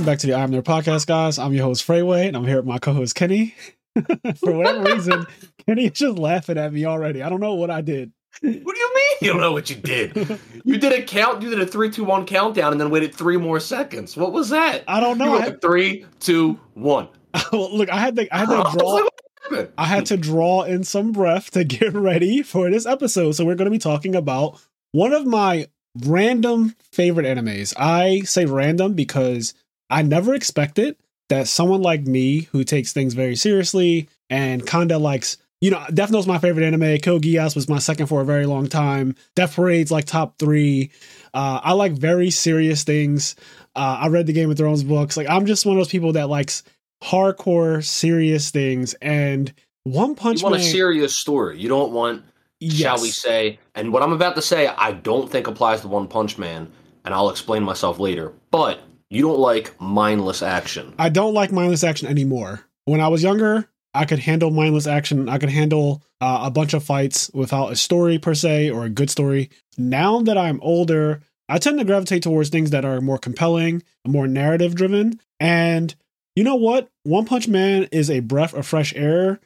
Welcome back to the I'm There podcast, guys. I'm your host, Freeway, and I'm here with my co host, Kenny. For whatever reason, Kenny is just laughing at me already. I don't know what I did. What do you mean you don't know what you did? You did a count, you did a three, two, one countdown, and then waited three more seconds. What was that? I don't know. I had, three, two, one. well, look, I had to, I had to draw. like, what happened? I had to draw in some breath to get ready for this episode. So we're going to be talking about one of my random favorite animes. I say random because I never expected that someone like me who takes things very seriously and kinda likes you know, Death Note's my favorite anime. Code Geass was my second for a very long time. Death Parade's like top three. Uh, I like very serious things. Uh, I read the Game of Thrones books. Like I'm just one of those people that likes hardcore serious things. And One Punch You want Man, a serious story. You don't want, shall we say, and what I'm about to say, I don't think applies to One Punch Man, and I'll explain myself later. But you don't like mindless action. I don't like mindless action anymore. When I was younger, I could handle mindless action. I could handle uh, a bunch of fights without a story per se or a good story. Now that I'm older, I tend to gravitate towards things that are more compelling, more narrative driven. And you know what? One Punch Man is a breath of fresh air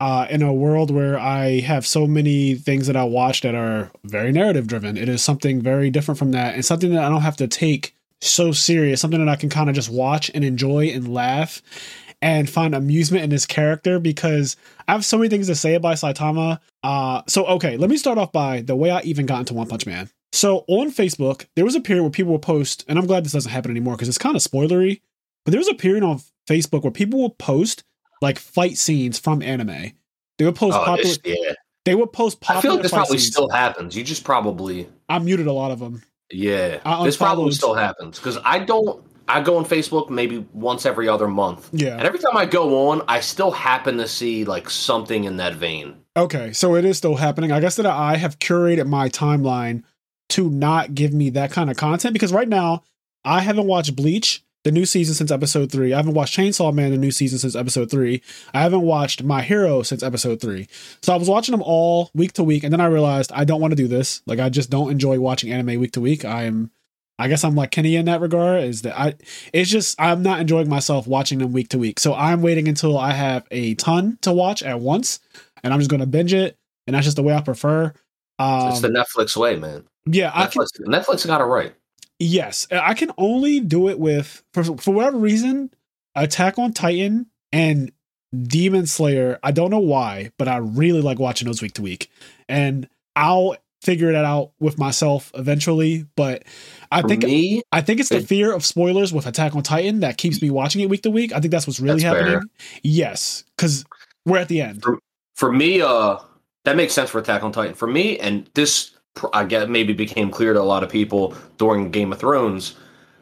uh, in a world where I have so many things that I watch that are very narrative driven. It is something very different from that and something that I don't have to take so serious, something that I can kind of just watch and enjoy and laugh and find amusement in this character because I have so many things to say about Saitama. Uh, so, okay, let me start off by the way I even got into One Punch Man. So, on Facebook, there was a period where people would post, and I'm glad this doesn't happen anymore because it's kind of spoilery, but there was a period on Facebook where people would post like fight scenes from anime. They would post Oh, popular. yeah. They would post popular. I feel like this probably scenes. still happens. You just probably, I muted a lot of them. Yeah. I this probably still happens because I don't. I go on Facebook maybe once every other month. Yeah. And every time I go on, I still happen to see like something in that vein. Okay, so it is still happening. I guess that I have curated my timeline to not give me that kind of content because right now I haven't watched Bleach, the new season since episode three. I haven't watched Chainsaw Man, the new season since episode three. I haven't watched My Hero since episode three. So I was watching them all week to week, and then I realized I don't want to do this. Like I just don't enjoy watching anime week to week. I am. I guess I'm like Kenny in that regard. Is that I? It's just I'm not enjoying myself watching them week to week. So I'm waiting until I have a ton to watch at once, and I'm just going to binge it. And that's just the way I prefer. Um, it's the Netflix way, man. yeah, I can. Netflix, Netflix got it right. Yes, I can only do it with for for whatever reason. Attack on Titan and Demon Slayer. I don't know why, but I really like watching those week to week, and I'll figure that out with myself eventually. But I For think me, I think it's the fear of spoilers with Attack on Titan that keeps me watching it week to week. I think that's what's really That's fair. happening. Yes, because we're at the end. for me, uh, that makes sense for Attack on Titan. For me, and this I guess maybe became clear to a lot of people during Game of Thrones.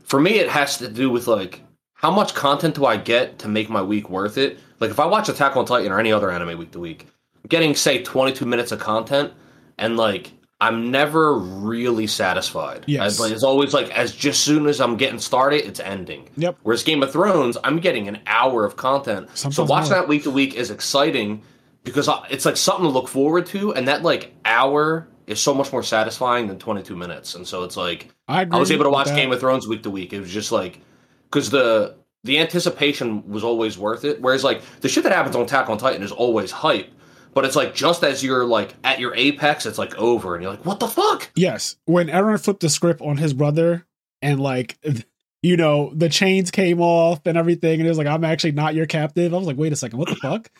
For me, it has to do with like how much content do I get to make my week worth it. Like if I watch Attack on Titan or any other anime week to week, I'm getting say 22 minutes of content, and like I'm never really satisfied. Yes. Like, it's always like as just soon as I'm getting started, it's ending. Yep. Whereas Game of Thrones, I'm getting an hour of content. Sometimes so watching more. that week to week is exciting because I- it's like something to look forward to, and that like hour is so much more satisfying than 22 minutes. And so it's like I I was able to watch. Game of Thrones week to week. It was just like because the the anticipation was always worth it. Whereas like the shit that happens on Attack on Titan is always hype. But it's like just as you're like at your apex, it's like over, and you're like, "What the fuck?" Yes, when Eren flipped the script on his brother and like you know, the chains came off and everything, and it was like, I'm actually not your captive. I was like, wait a second, what the fuck?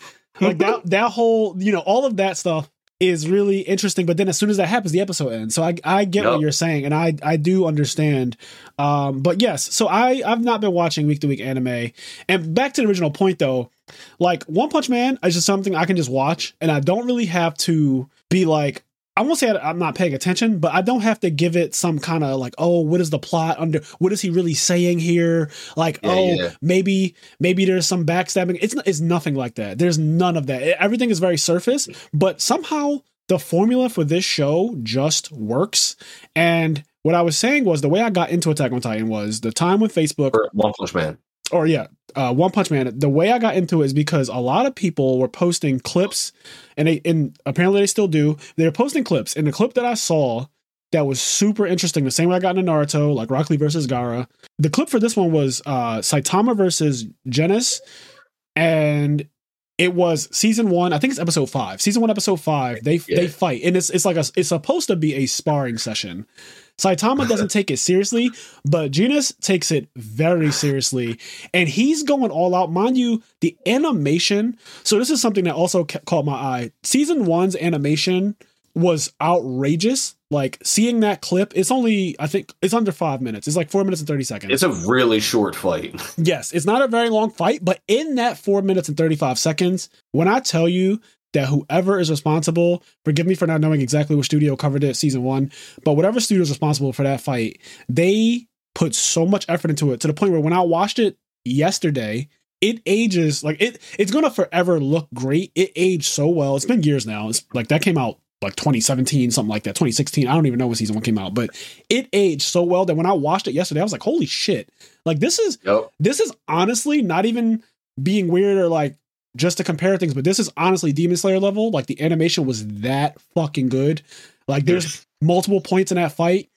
like that that whole, you know, all of that stuff is really interesting. But then as soon as that happens, the episode ends. So I I get what you're saying, and I I do understand. Um, but yes, so I I've not been watching week to week anime. And back to the original point though, like One Punch Man is just something I can just watch, and I don't really have to be like, I won't say I'm not paying attention, but I don't have to give it some kind of like, oh, what is the plot under? What is he really saying here? Like, Yeah, oh, yeah. maybe maybe there's some backstabbing. It's it's nothing like that. There's none of that. Everything is very surface, but somehow the formula for this show just works. And what I was saying was the way I got into Attack on Titan was the time with Facebook One Punch Man. Or yeah, uh, One Punch Man. The way I got into it is because a lot of people were posting clips, and they and apparently they still do. They were posting clips, and the clip that I saw that was super interesting. The same way I got into Naruto, like Rock Lee versus Gaara. The clip for this one was uh Saitama versus Genos, and it was season one. I think it's episode five. Season one, episode five. They Yeah. they fight, and it's it's like a it's supposed to be a sparring session. Saitama doesn't take it seriously, but Genos takes it very seriously, and he's going all out. Mind you, the animation. So this is something that also ca- caught my eye. Season one's animation was outrageous. Like seeing that clip, it's only I think it's under five minutes. It's like four minutes and thirty seconds. It's a really short fight. Yes, it's not a very long fight, but in that four minutes and 35 seconds, when I tell you that whoever is responsible, forgive me for not knowing exactly which studio covered it season one, but whatever studio is responsible for that fight, they put so much effort into it to the point where when I watched it yesterday, it ages like it it's gonna forever look great. It aged so well. It's been years now. It's like that came out like 2017, something like that, 2016. I don't even know when season one came out, but it aged so well that when I watched it yesterday, I was like, holy shit. Like this is Yep. this is honestly not even being weird or like just to compare things, but this is honestly Demon Slayer level. Like the animation was that fucking good. Like there's multiple points in that fight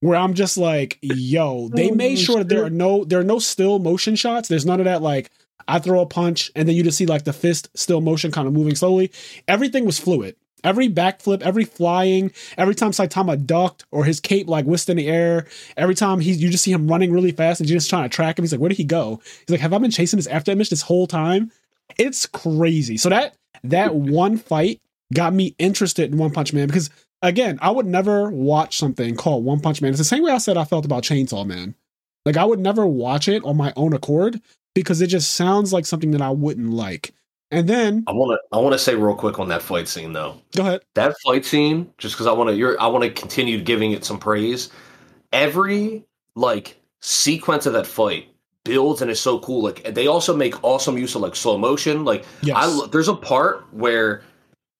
where I'm just like, yo, they Oh, made sure that there are no there are no still motion shots. There's none of that like I throw a punch and then you just see like the fist still motion kind of moving slowly. Everything was fluid. Every backflip, every flying, every time Saitama ducked or his cape like whisked in the air, every time he's you just see him running really fast and you're just trying to track him. He's like, where did he go? He's like, have I been chasing this after image this whole time? It's crazy. So that that one fight got me interested in One Punch Man because again, I would never watch something called One Punch Man. It's the same way I said I felt about Chainsaw Man. Like I would never watch it on my own accord because it just sounds like something that I wouldn't like. And then I want to I want to say real quick on that fight scene though. go ahead. That fight scene, just because I want to, you're, I want to continue giving it some praise. Every like sequence of that fight builds and is so cool. Like they also make awesome use of like slow motion. Like Yes. I there's a part where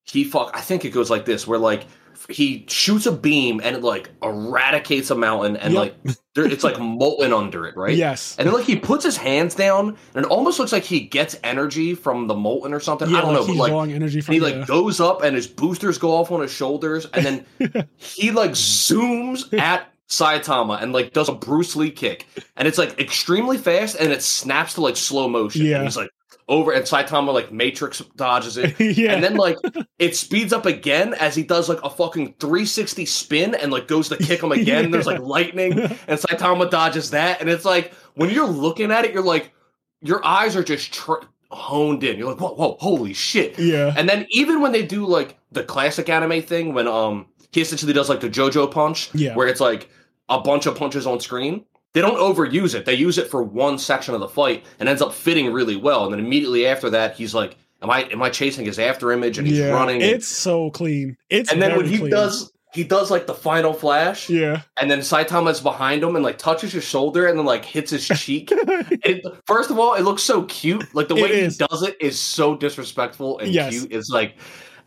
he fuck. I think it goes like this, where like he shoots a beam and it like eradicates a mountain and Yep. like there, it's like molten under it, right? Yes. And then like he puts his hands down and it almost looks like he gets energy from the molten or something. yeah, I don't like know, but like drawing energy from he like goes up and his boosters go off on his shoulders and then he like zooms at Saitama and like does a Bruce Lee kick and it's like extremely fast and it snaps to like slow motion. Yeah. And he's like over and Saitama like Matrix dodges it. yeah. And then like it speeds up again as he does like a fucking 360 spin and like goes to kick him again. And there's like lightning and Saitama dodges that. And it's like when you're looking at it, you're like your eyes are just tr- honed in. You're like, whoa, whoa, holy shit. yeah. And then even when they do like the classic anime thing, when um he essentially does like the JoJo punch, Yeah. where it's like a bunch of punches on screen. They don't overuse it. They use it for one section of the fight and ends up fitting really well. And then immediately after that, he's like, "Am I am I chasing his after image?" And he's yeah. running. It's so clean. It's and then when he clean. does he does like the final flash, Yeah. and then Saitama's behind him and like touches his shoulder and then like hits his cheek. It, first of all, it looks so cute. Like the way he does it is so disrespectful and Yes. cute. It's like,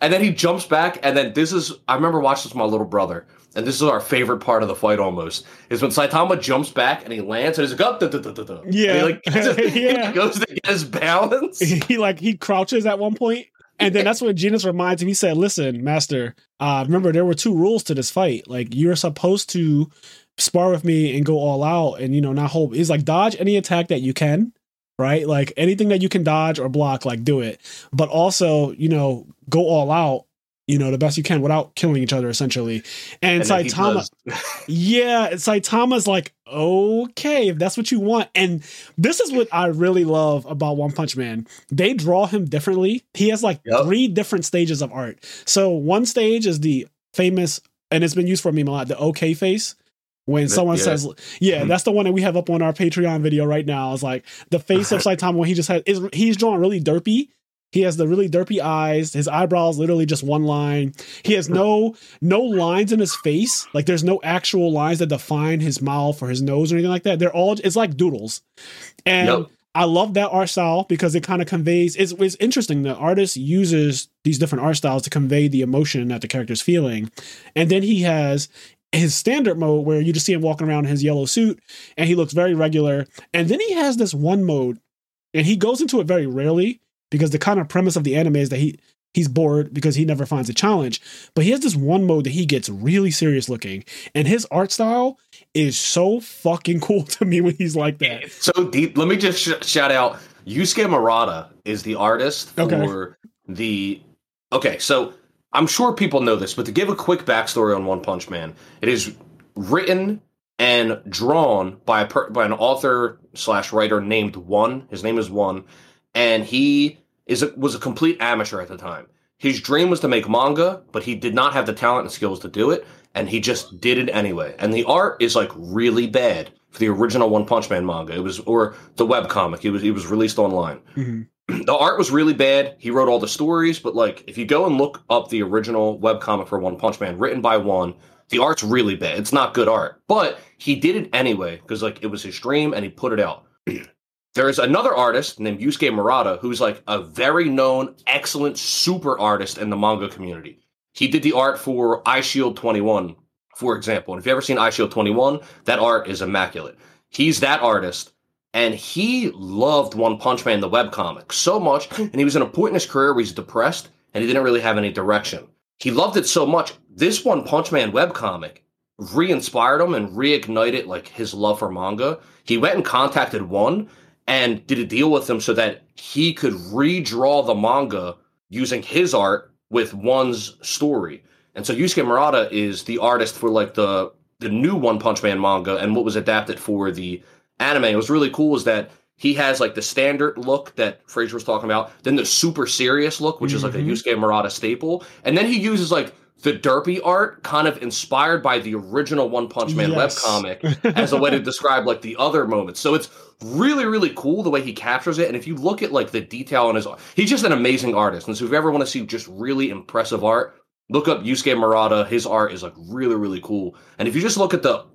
and then he jumps back, and then this is I remember watching this with my little brother, and this is our favorite part of the fight. Almost is when Saitama jumps back and he lands, and he's like, oh, duh, duh, duh, duh, duh. And he, Yeah. like he goes to get his balance. he like he crouches at one point and then that's when Genos reminds him he said listen master uh remember there were two rules to this fight like you're supposed to spar with me and go all out and you know not hold he's like dodge any attack that you can right like anything that you can dodge or block like do it but also you know go all out you know the best you can without killing each other essentially and, And Saitama yeah, Saitama's like, okay, if that's what you want. And this is what I really love about One Punch Man. They draw him differently. He has like Yep. three different stages of art. So one stage is the famous, and it's been used for meme a lot, the okay face. When someone yeah. says, yeah, Mhm. that's the one that we have up on our Patreon video right now. It's like the face of Saitama when he just has, is, he's drawn really derpy. He has the really derpy eyes. His eyebrows literally just one line. He has no no lines in his face. Like there's no actual lines that define his mouth or his nose or anything like that. They're all it's like doodles. And Yep. I love that art style because it kind of conveys it's, it's interesting. The artist uses these different art styles to convey the emotion that the character's feeling. And then he has his standard mode where you just see him walking around in his yellow suit and he looks very regular. And then he has this one mode and he goes into it very rarely because the kind of premise of the anime is that he he's bored because he never finds a challenge. But he has this one mode that he gets really serious looking, and his art style is so fucking cool to me when he's like that. It's so deep. Let me just sh- shout out Yusuke Murata is the artist for Okay. the. Okay, so I'm sure people know this, but to give a quick backstory on One Punch Man, it is written and drawn by a per- by an author slash writer named One. His name is One, and he is a, was a complete amateur at the time. His dream was to make manga, but he did not have the talent and skills to do it, and he just did it anyway. And the art is like really bad for the original One Punch Man manga. It was or the web comic. It was it was released online Mhm. the art was really bad. He wrote all the stories, but like if you go and look up the original web comic for One Punch Man written by one, the art's really bad. It's not good art. But he did it anyway because like it was his dream and he put it out. There's another artist named Yusuke Murata who's like a very known, excellent super artist in the manga community. He did the art for Eyeshield 21, for example. And if you've ever seen Eyeshield 21, that art is immaculate. He's that artist and he loved One Punch Man, the webcomic, so much. And he was in a point in his career where he's depressed and he didn't really have any direction. He loved it so much. This One Punch Man webcomic re-inspired him and reignited like his love for manga. He went and contacted One and did a deal with him so that he could redraw the manga using his art with One's story. And so Yusuke Murata is the artist for like the the new One Punch Man manga and what was adapted for the anime. It was really cool is that he has like the standard look that Fraser was talking about, then the super serious look, which is like a Mhm. Yusuke Murata staple, and then he uses like the derpy art, kind of inspired by the original One Punch Man Yes. webcomic, as a way to describe like the other moments. So it's really, really cool the way he captures it. And if you look at like the detail on his he's just an amazing artist. And so if you ever want to see just really impressive art, look up Yusuke Murata. His art is like really, really cool. And if you just look at the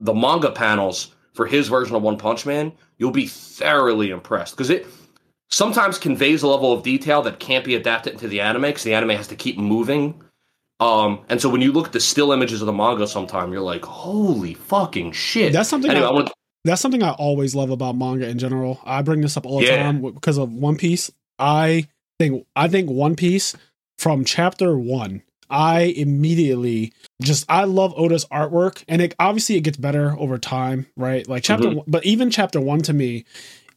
the manga panels for his version of One Punch Man, you'll be thoroughly impressed because it sometimes conveys a level of detail that can't be adapted into the anime because the anime has to keep moving. Um, and so when you look at the still images of the manga, sometime you're like, "Holy fucking shit!" That's something Anyway, I- I want That's something I always love about manga in general. I bring this up all the Yeah. time because of One Piece. I think I think One Piece from chapter one. I immediately just I love Oda's artwork, and it obviously it gets better over time, right? Like chapter, Mhm. one, but even chapter one to me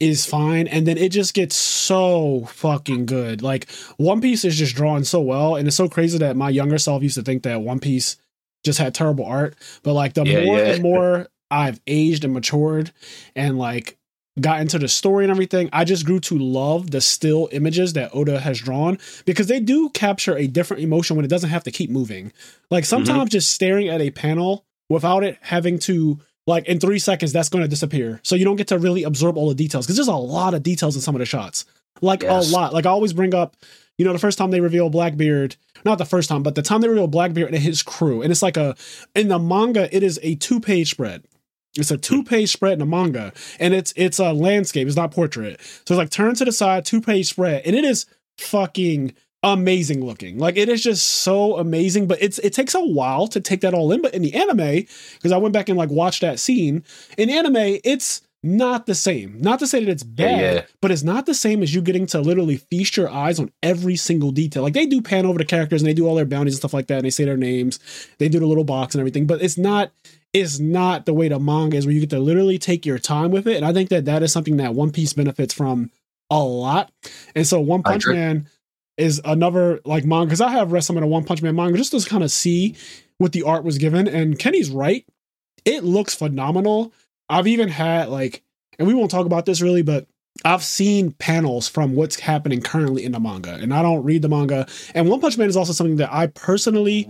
is fine, and then it just gets so fucking good. Like One Piece is just drawn so well, and it's so crazy that my younger self used to think that One Piece just had terrible art, but like the Yeah, more yeah. and more I've aged and matured, and like got into the story and everything, I just grew to love the still images that Oda has drawn because they do capture a different emotion when it doesn't have to keep moving. Like mm-hmm. sometimes just staring at a panel without it having to like in three seconds that's going to disappear. So you don't get to really absorb all the details because there's a lot of details in some of the shots. Like Yes. a lot. Like i always bring up you know the first time they reveal blackbeard not the first time but the time they reveal blackbeard and his crew and it's like a in the manga it is a two page spread it's a two page spread in a manga and it's it's a landscape it's not portrait. So it's like turn to the side two page spread and it is fucking amazing looking. Like it is just so amazing but it's it takes a while to take that all in but in the anime because i went back and like watched that scene in anime it's not the same. Not to say that it's bad yeah. but it's not the same as you getting to literally feast your eyes on every single detail. Like they do pan over the characters and they do all their bounties and stuff like that and they say their names. They do the little box and everything but it's not it's not the way the manga is where you get to literally take your time with it. And i think that that is something that one piece benefits from a lot. And so one punch man is another like manga because i have read some of the one punch man manga just to kind of see what the art was given. And kenny's right. It looks phenomenal i've even had like and we won't talk about this really but I've seen panels from what's happening currently in the manga, and I don't read the manga. And One Punch Man is also something that I personally,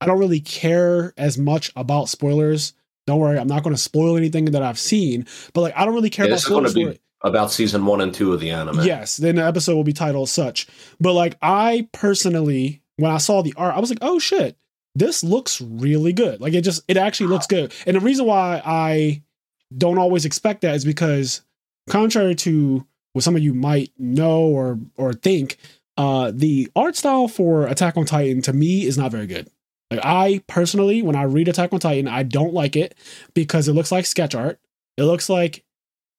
I don't really care as much about spoilers. Don't worry, I'm not going to spoil anything that I've seen, but like I don't really care Yeah, about spoilers. be- about season one and two of the anime. Yes, then the episode will be titled such. But like I personally, when I saw the art, I was like, oh shit, this looks really good. Like it just it actually looks good. And the reason why I don't always expect that is because contrary to what some of you might know or or think, uh the art style for Attack on Titan to me is not very good. Like I personally, when I read Attack on Titan, I don't like it because it looks like sketch art. It looks like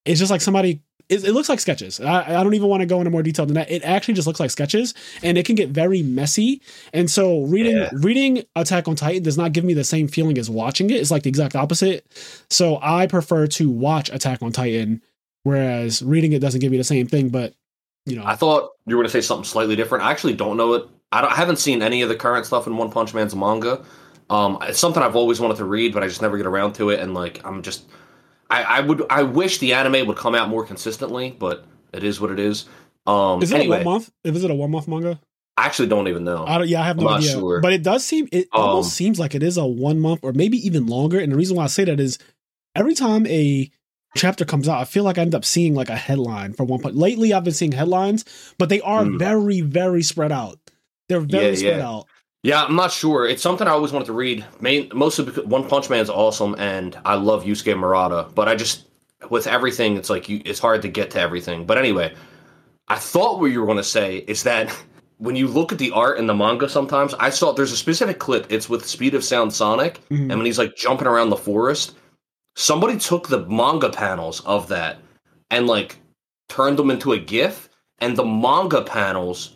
it's just like somebody it, it looks like sketches. I, I don't even want to go into more detail than that. It actually just looks like sketches, and it can get very messy. And so reading Yeah. reading Attack on Titan does not give me the same feeling as watching it. It's like the exact opposite. So I prefer to watch Attack on Titan, whereas reading it doesn't give me the same thing. But you know, I thought you were going to say something slightly different. I actually don't know it. I, don't, I haven't seen any of the current stuff in One Punch Man's manga. Um, it's something I've always wanted to read, but I just never get around to it. And like, I'm just, I, I would, I wish the anime would come out more consistently, but it is what it is. Um, is it anyway, a one month? Is it a one month manga? I actually don't even know. I don't, yeah, I have no I'm not idea. sure. But it does seem it Um, almost seems like it is a one month or maybe even longer. And the reason why I say that is every time a chapter comes out, I feel like I end up seeing like a headline for one point. Lately, I've been seeing headlines, but they are Hmm. very, very spread out. They're very Yeah, spread yeah. out. Yeah, I'm not sure. It's something I always wanted to read. Main, mostly because One Punch Man's awesome, and I love Yusuke Murata. But I just, with everything, it's like you, it's hard to get to everything. But anyway, I thought what you were going to say is that when you look at the art in the manga, sometimes I saw there's a specific clip. It's with Speed of Sound Sonic, Mhm. and when he's like jumping around the forest, somebody took the manga panels of that and like turned them into a GIF, and the manga panels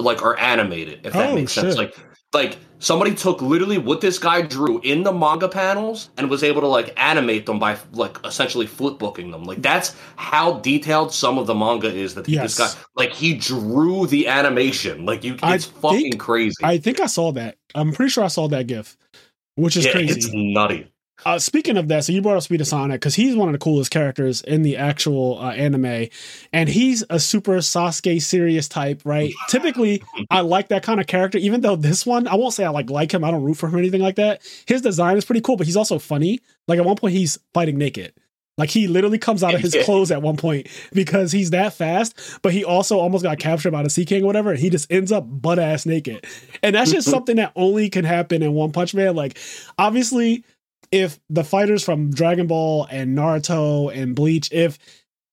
like are animated. If that Oh, makes sense, shit. like like somebody took literally what this guy drew in the manga panels and was able to like animate them by like essentially flip booking them. Like that's how detailed some of the manga is that he Yes. this guy like he drew the animation. Like you I it's fucking think- crazy. I think I saw that. I'm pretty sure I saw that GIF, which is yeah, crazy. it's nutty. Uh, speaking of that, so you brought up Speed of Sonic because he's one of the coolest characters in the actual uh, anime, and he's a super Sasuke serious type, right? Typically, I like that kind of character. Even though this one, I won't say I like like him. I don't root for him or anything like that. His design is pretty cool, but he's also funny. Like at one point, he's fighting naked. Like he literally comes out of his clothes at one point because he's that fast, but he also almost got captured by the Sea King or whatever. And he just ends up butt ass naked. And that's just something that only can happen in One Punch Man. Like, obviously, if the fighters from Dragon Ball and Naruto and Bleach, if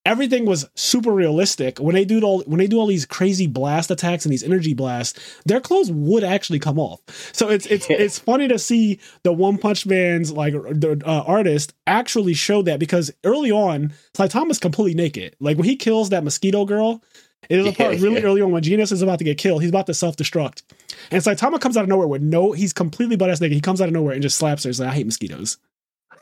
everything was super realistic, when they do all when they do all these crazy blast attacks and these energy blasts, their clothes would actually come off. So it's it's it's funny to see the One Punch Man's like the uh, artist actually show that because early on, Saitama's completely naked. Like when he kills that mosquito girl. It is a part really early on when Genos is about to get killed. He's about to self destruct. And Saitama comes out of nowhere with no, he's completely butt ass naked. He comes out of nowhere and just slaps her. He's like, I hate mosquitoes.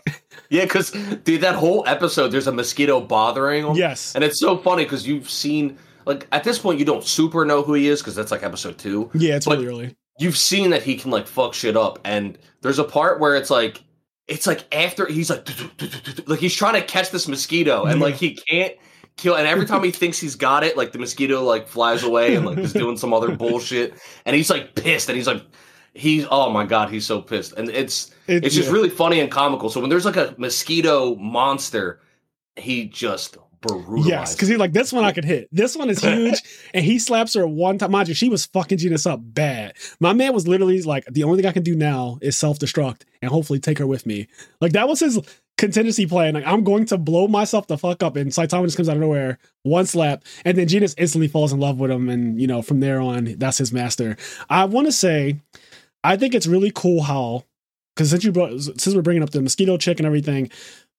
Yeah, because dude, that whole episode, there's a mosquito bothering him. Yes. and it's so funny because you've seen like at this point you don't super know who he is because that's like episode two. Yeah, it's really early. You've seen that he can like fuck shit up, and there's a part where it's like it's like after he's like like he's trying to catch this mosquito and like he can't kill and every time he thinks he's got it like the mosquito like flies away and like is doing some other bullshit. And he's like pissed and he's like he's oh my god he's so pissed. And it's It- it's just yeah. really funny and comical. So when there's like a mosquito monster he just brutalizes Yes, because he's like, this one I could hit. This one is huge. and he slaps her one time. Mind you, she was fucking Genos up bad. My man was literally like, the only thing I can do now is self destruct and hopefully take her with me. Like, that was his contingency plan. Like, I'm going to blow myself the fuck up. And Saitama just comes out of nowhere, one slap, and then Genos instantly falls in love with him. And, you know, from there on, that's his master. I want to say, I think it's really cool how, because since you brought, since we're bringing up the mosquito chick and everything,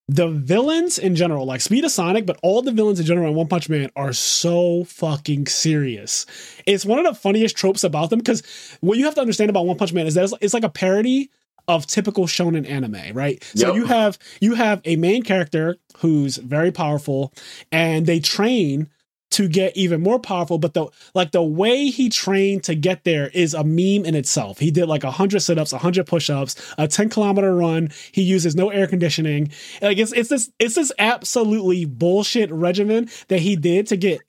the villains in general, like Speed of Sonic, but all the villains in general in One Punch Man are so fucking serious. It's one of the funniest tropes about them because what you have to understand about One Punch Man is that it's, it's like a parody of typical shonen anime, right? So you have you have a main character who's very powerful, and they train to get even more powerful. But the like the way he trained to get there is a meme in itself. He did like hundred sit-ups, hundred push-ups, a 10 kilometer run. He uses no air conditioning. Like it's it's this it's this absolutely bullshit regimen that he did to get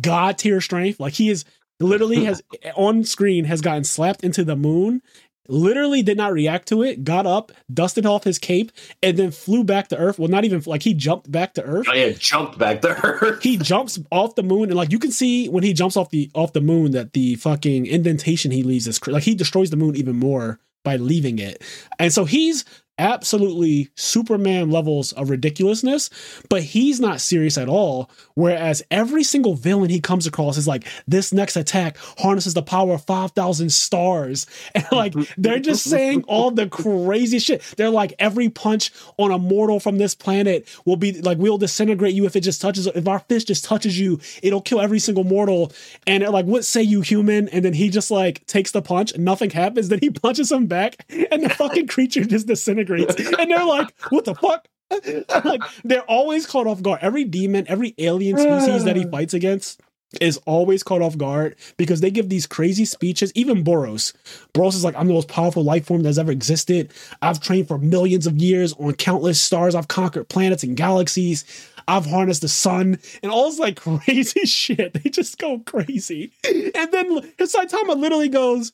god tier strength. Like he is literally has on screen has gotten slapped into the moon. Literally did not react to it. Got up, dusted off his cape, and then flew back to Earth. Well, not even like he jumped back to Earth oh, yeah jumped back there he jumps off the moon and like you can see when he jumps off the off the moon that the fucking indentation he leaves is cr- like he destroys the moon even more by leaving it and so he's absolutely Superman levels of ridiculousness, but he's not serious at all. Whereas every single villain he comes across is like, this next attack harnesses the power of 5,000 stars. And like, they're just saying all the crazy shit. They're like, every punch on a mortal from this planet will be like, we'll disintegrate you if it just touches, if our fist just touches you, it'll kill every single mortal. And like, what say you, human? And then he just like takes the punch, nothing happens. Then he punches him back, and the fucking creature just disintegrates. And they're like, what the fuck? like they're always caught off guard. Every demon, every alien species that he mm. fights against is always caught off guard because they give these crazy speeches. Even Boros. Boros is like, I'm the most powerful life form that's ever existed. I've trained for millions of years on countless stars. I've conquered planets and galaxies. I've harnessed the sun and all this like crazy shit. They just go crazy. And then Saitama literally goes,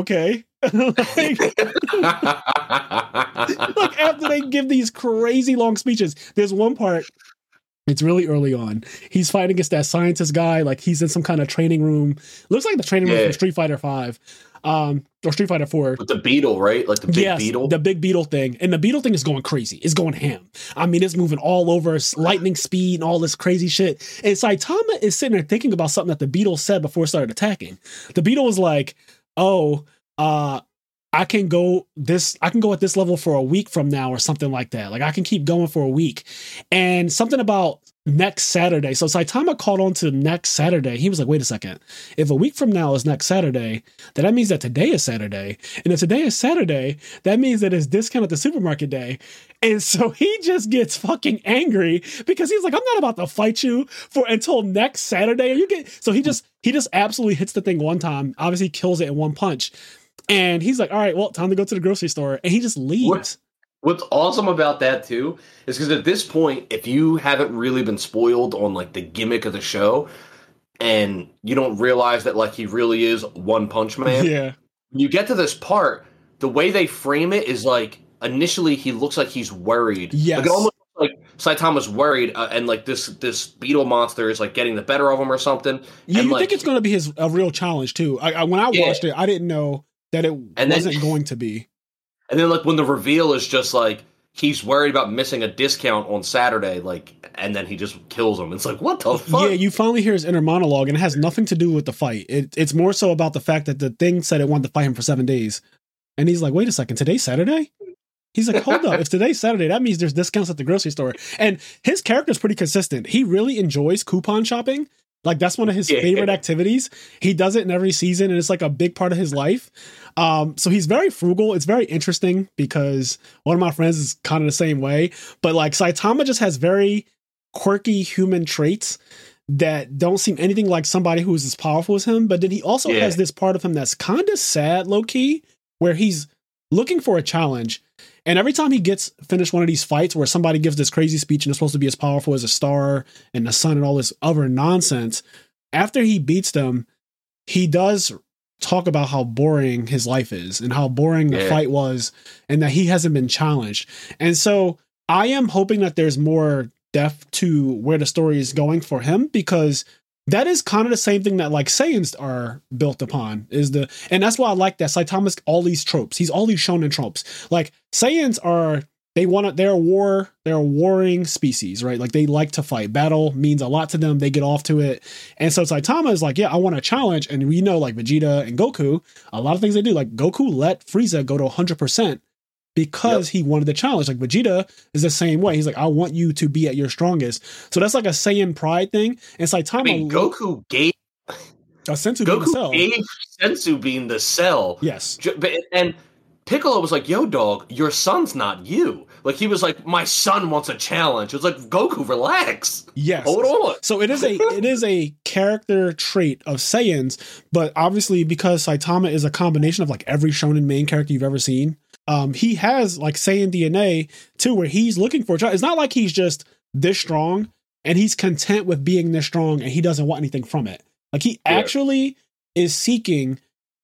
okay. like, like after they give these crazy long speeches, there's one part. It's really early on. He's fighting against that scientist guy. Like he's in some kind of training room. Looks like the training room Yeah. from Street Fighter Five, um, or Street Fighter Four. With the beetle, right? Like the big yes, beetle. the big beetle thing, and the beetle thing is going crazy. It's going ham. I mean, it's moving all over, lightning speed, and all this crazy shit. And Saitama is sitting there thinking about something that the beetle said before it started attacking. The beetle was like, "Oh, uh, I can go this. I can go at this level for a week from now, or something like that. Like I can keep going for a week." And something about next Saturday. So Saitama called on to next Saturday. He was like, "Wait a second. If a week from now is next Saturday, then that means that today is Saturday. And if today is Saturday, that means that it's discount at the supermarket day. And so he just gets fucking angry because he's like, I'm not about to fight you for until next Saturday. Are You get so he just he just absolutely hits the thing one time, obviously kills it in one punch. And he's like, All right, well, time to go to the grocery store. And he just leaves. What? What's awesome about that too is because at this point, if you haven't really been spoiled on like the gimmick of the show, and you don't realize that like he really is One Punch Man, Yeah. you get to this part, the way they frame it is like initially he looks like he's worried. Yeah, Like almost like Saitama's worried, uh, and like this this beetle monster is like getting the better of him or something. You, and, you like, think it's going to be his a real challenge too? I, I, when I Yeah. watched it, I didn't know that it And wasn't going to be. And then like when the reveal is just like he's worried about missing a discount on Saturday, like, and then he just kills him. It's like what the fuck? Yeah, you finally hear his inner monologue, and it has nothing to do with the fight. It, it's more so about the fact that the thing said it wanted to fight him for seven days, and he's like, "Wait a second, today's Saturday." He's like, "Hold up, if today's Saturday, that means there's discounts at the grocery store." And his character's pretty consistent. He really enjoys coupon shopping. Like that's one of his Yeah. favorite activities. He does it in every season, and it's like a big part of his life. Um, so he's very frugal. It's very interesting because one of my friends is kind of the same way. But like Saitama just has very quirky human traits that don't seem anything like somebody who's as powerful as him. But then he also Yeah. has this part of him that's kind of sad, low key, where he's looking for a challenge. And every time he gets finished one of these fights where somebody gives this crazy speech and it's supposed to be as powerful as a star and the sun and all this other nonsense, after he beats them, he does talk about how boring his life is and how boring the Yeah. fight was and that he hasn't been challenged. And so I am hoping that there's more depth to where the story is going for him because that is kind of the same thing that like Saiyans are built upon is the and that's why I like that Saitama's all these tropes. He's all these shonen tropes. Like Saiyans are they want to they're a war they're a warring species right? Like they like to fight battle means a lot to them they get off to it. And so saitama is like yeah i want a challenge and we know like vegeta and goku a lot of things they do like goku let frieza go to 100% because he wanted the challenge. Like vegeta is the same way. He's like i want you to be at your strongest. So that's like a saiyan pride thing and saitama I mean, Goku gave a senzu bean the Goku cell. gave Senzu bean the cell. yes. And Piccolo was like, "Yo, dog, your son's not you." Like he was like, "My son wants a challenge." It was like, "Goku, relax, yes hold on." So it is a it is a character trait of Saiyans, but obviously because Saitama is a combination of like every shonen main character you've ever seen, um, he has like Saiyan DNA too, where he's looking for a child. It's not like he's just this strong and he's content with being this strong and he doesn't want anything from it. Like he Yeah. actually is seeking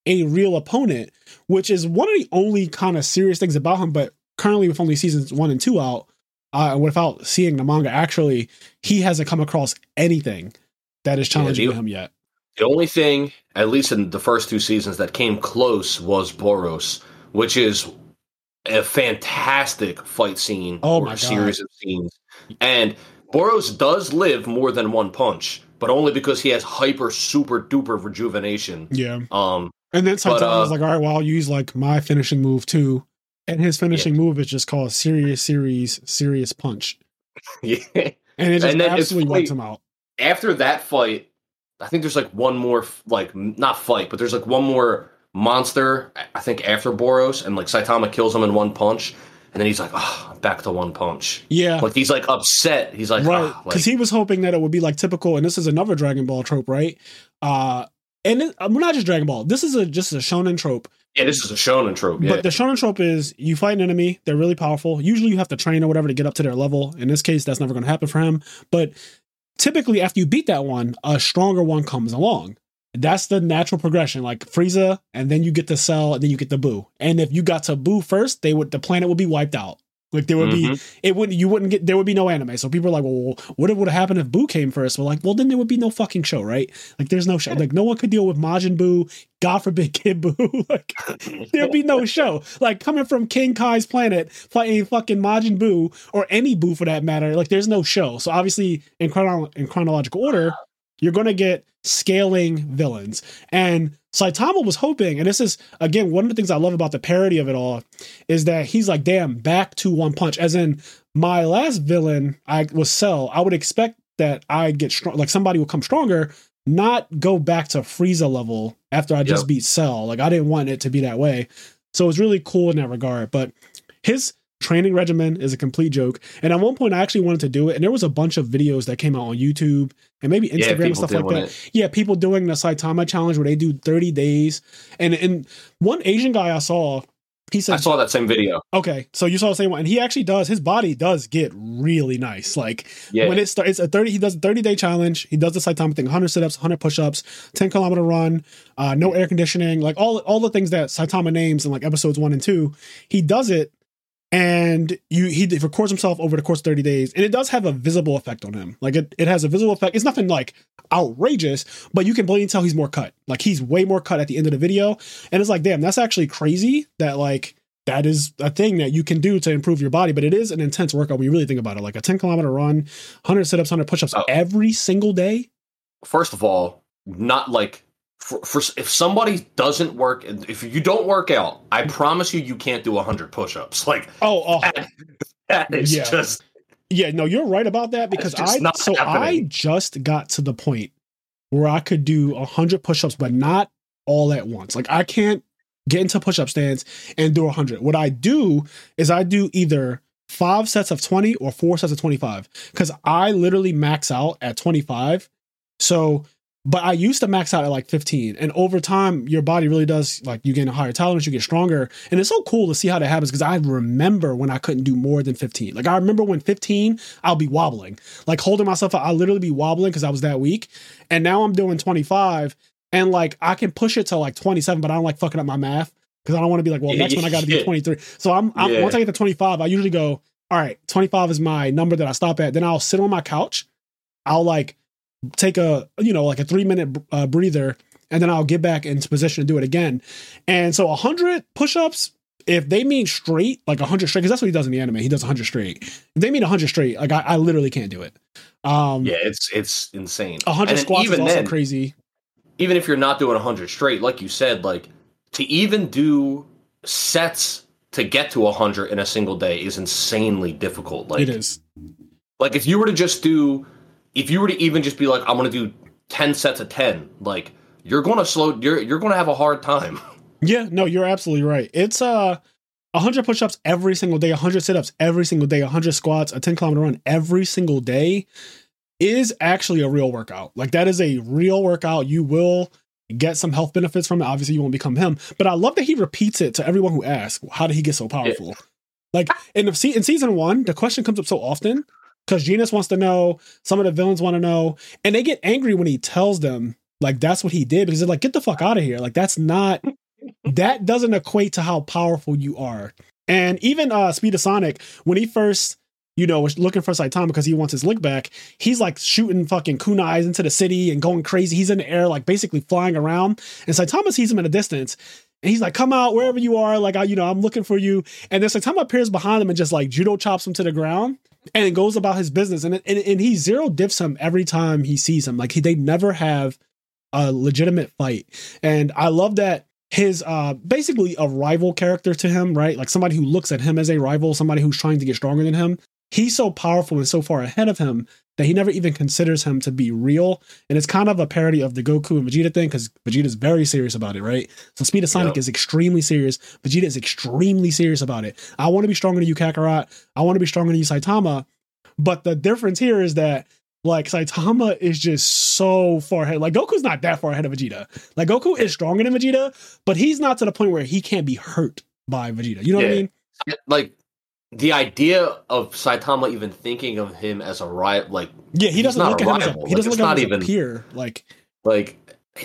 a real opponent, which is one of the only kind of serious things about him. But currently, with only seasons one and two out, uh, without seeing the manga, actually, he hasn't come across anything that is challenging the- him yet. The only thing, at least in the first two seasons, that came close was Boros, which is a fantastic fight scene Oh or series of scenes. And Boros does live more than one punch, but only because he has hyper super duper rejuvenation. Yeah. Um, And then Saitama But, uh, was like, all right, well, I'll use like my finishing move too. And his finishing move is just called Serious Series Serious Punch. yeah. And it just And absolutely wipes him out. After that fight, I think there's like one more like not fight, but there's like one more monster. I- I think after Boros, and like Saitama kills him in one punch, and then he's like, "Oh, back to one punch." Yeah. Like he's like upset. He's like, right. Because like, he was hoping that it would be like typical, and this is another Dragon Ball trope, right? Uh and it, uh, not just Dragon Ball. This is a just a shonen trope. yeah, this is a shonen trope. Yeah, But the shonen trope is you fight an enemy, they're really powerful. Usually you have to train or whatever to get up to their level. In this case, that's never going to happen for him. But typically, after you beat that one, a stronger one comes along. That's the natural progression, like Frieza, and then you get the Cell, and then you get the Boo. And if you got to Boo first, they would the planet would be wiped out. Like there would be, Mhm. it wouldn't, you wouldn't get, there would be no anime. So people are like, well, what would have happened if Boo came first? Well, like, well, then there would be no fucking show, right? Like, there's no show. Like, no one could deal with Majin Boo. God forbid Kid Boo. like, there'd be no show. Like coming from King Kai's planet, playing fucking Majin Boo or any Boo for that matter. Like there's no show. So obviously, in, chrono- in chronological order, you're going to get scaling villains. And Saitama was hoping, and this is again one of the things I love about the parody of it all, is that he's like, damn, back to one punch. As in my last villain, I was Cell. I would expect that I get strong, like somebody will come stronger, not go back to Frieza level after I just Yep. beat Cell. Like I didn't want it to be that way. So it's really cool in that regard. But his training regimen is a complete joke. And at one point, I actually wanted to do it, and there was a bunch of videos that came out on YouTube and maybe yeah, Instagram and stuff like that. it. Yeah, people doing the Saitama challenge where they do 30 days. And and one Asian guy I saw, he said, I saw that same video. okay, so you saw the same one. And he actually does, his body does get really nice. Like Yeah, when it starts, it's a 30, he does a 30 day challenge. He does the Saitama thing 100 sit ups, 100 push ups, 10 kilometer run, uh, no air conditioning, like all, all the things that Saitama names in like episodes one and two. He does it and you he records himself over the course of 30 days and it does have a visible effect on him. Like it, it has a visible effect. It's nothing like outrageous but you can blatantly tell he's more cut. Like he's way more cut at the end of the video. And it's like damn that's actually crazy that like that is a thing that you can do to improve your body but it is an intense workout when you really think about it. Like a 10 kilometer run 100 sit-ups 100 push-ups Oh. every single day? First of all, not like for, for if somebody doesn't work, if you don't work out, I promise you, you can't do hundred push-ups. Like oh, oh that is Yeah. just Yeah, no, you're right about that because I so I just got to the point where I could do hundred push-ups, but not all at once. Like I can't get into push-up stands and do hundred. What I do is I do either five sets of 20 or four sets of 25 because I literally max out at 25. So but I used to max out at like 15. And over time, your body really does like you gain a higher tolerance, you get stronger. And it's so cool to see how that happens because I remember when I couldn't do more than 15. Like I remember when 15, I'll be wobbling, like holding myself out. I'll literally be wobbling because I was that weak. And now I'm doing 25 and like I can push it to like 27, but I don't like fucking up my math because I don't want to be like, well, next one I got to be 23. So I'm, I'm Yeah. once I get to 25, I usually go, all right, 25 is my number that I stop at. Then I'll sit on my couch. I'll like take a you know like a three minute uh, breather and then i'll get back into position to do it again. And so 100 push-ups if they mean straight like 100 straight because that's what he does in the anime. He does 100 straight. If they mean 100 straight like i, I literally can't do it. Um yeah, it's it's insane. 100 And then squats is even also then, crazy. even if you're not doing 100 straight, like you said, like to even do sets to get to 100 in a single day is insanely difficult. Like it is. Like if you were to just do, if you were to even just be like, I'm gonna do ten sets of ten, like you're gonna slow, you're you're gonna have a hard time. Yeah, no, you're absolutely right. It's uh 100 push-ups every single day, 100 sit-ups every single day, 100 squats, a 10 kilometer run every single day is actually a real workout. Like that is a real workout. You will get some health benefits from it. Obviously, you won't become him. But I love that he repeats it to everyone who asks, "How did he get so powerful?" Like in the se- in season one, the question comes up so often because Genos wants to know, some of the villains want to know, and they get angry when he tells them like that's what he did because they're like, "Get the fuck out of here!" Like that's not that doesn't equate to how powerful you are. And even uh Speed of Sonic, when he first, you know, was looking for Saitama because he wants his link back, he's like shooting fucking kunais into the city and going crazy. He's in the air, like basically flying around. And Saitama sees him in a distance. And he's like, "Come out wherever you are, like I, you know, I'm looking for you." And then Saitama appears behind him and just like judo chops him to the ground, and it goes about his business. And and, and he zero diffs him every time he sees him. Like he, they never have a legitimate fight. And I love that his uh basically a rival character to him, right? Like somebody who looks at him as a rival, somebody who's trying to get stronger than him. He's so powerful and so far ahead of him that he never even considers him to be real. And it's kind of a parody of the Goku and Vegeta thing because Vegeta's very serious about it, right? So Speed of Sonic Yep. is extremely serious. Vegeta is extremely serious about it. I want to be stronger than you, Kakarot. I want to be stronger than you, Saitama. But the difference here is that like Saitama is just so far ahead. Like Goku's not that far ahead of Vegeta. Like Goku is stronger than Vegeta, but he's not to the point where he can't be hurt by Vegeta. You know what I mean? Like the idea of Saitama even thinking of him as a rival, like Yeah, he doesn't look at him as a, rival. he doesn't look at him as even- a peer. Like like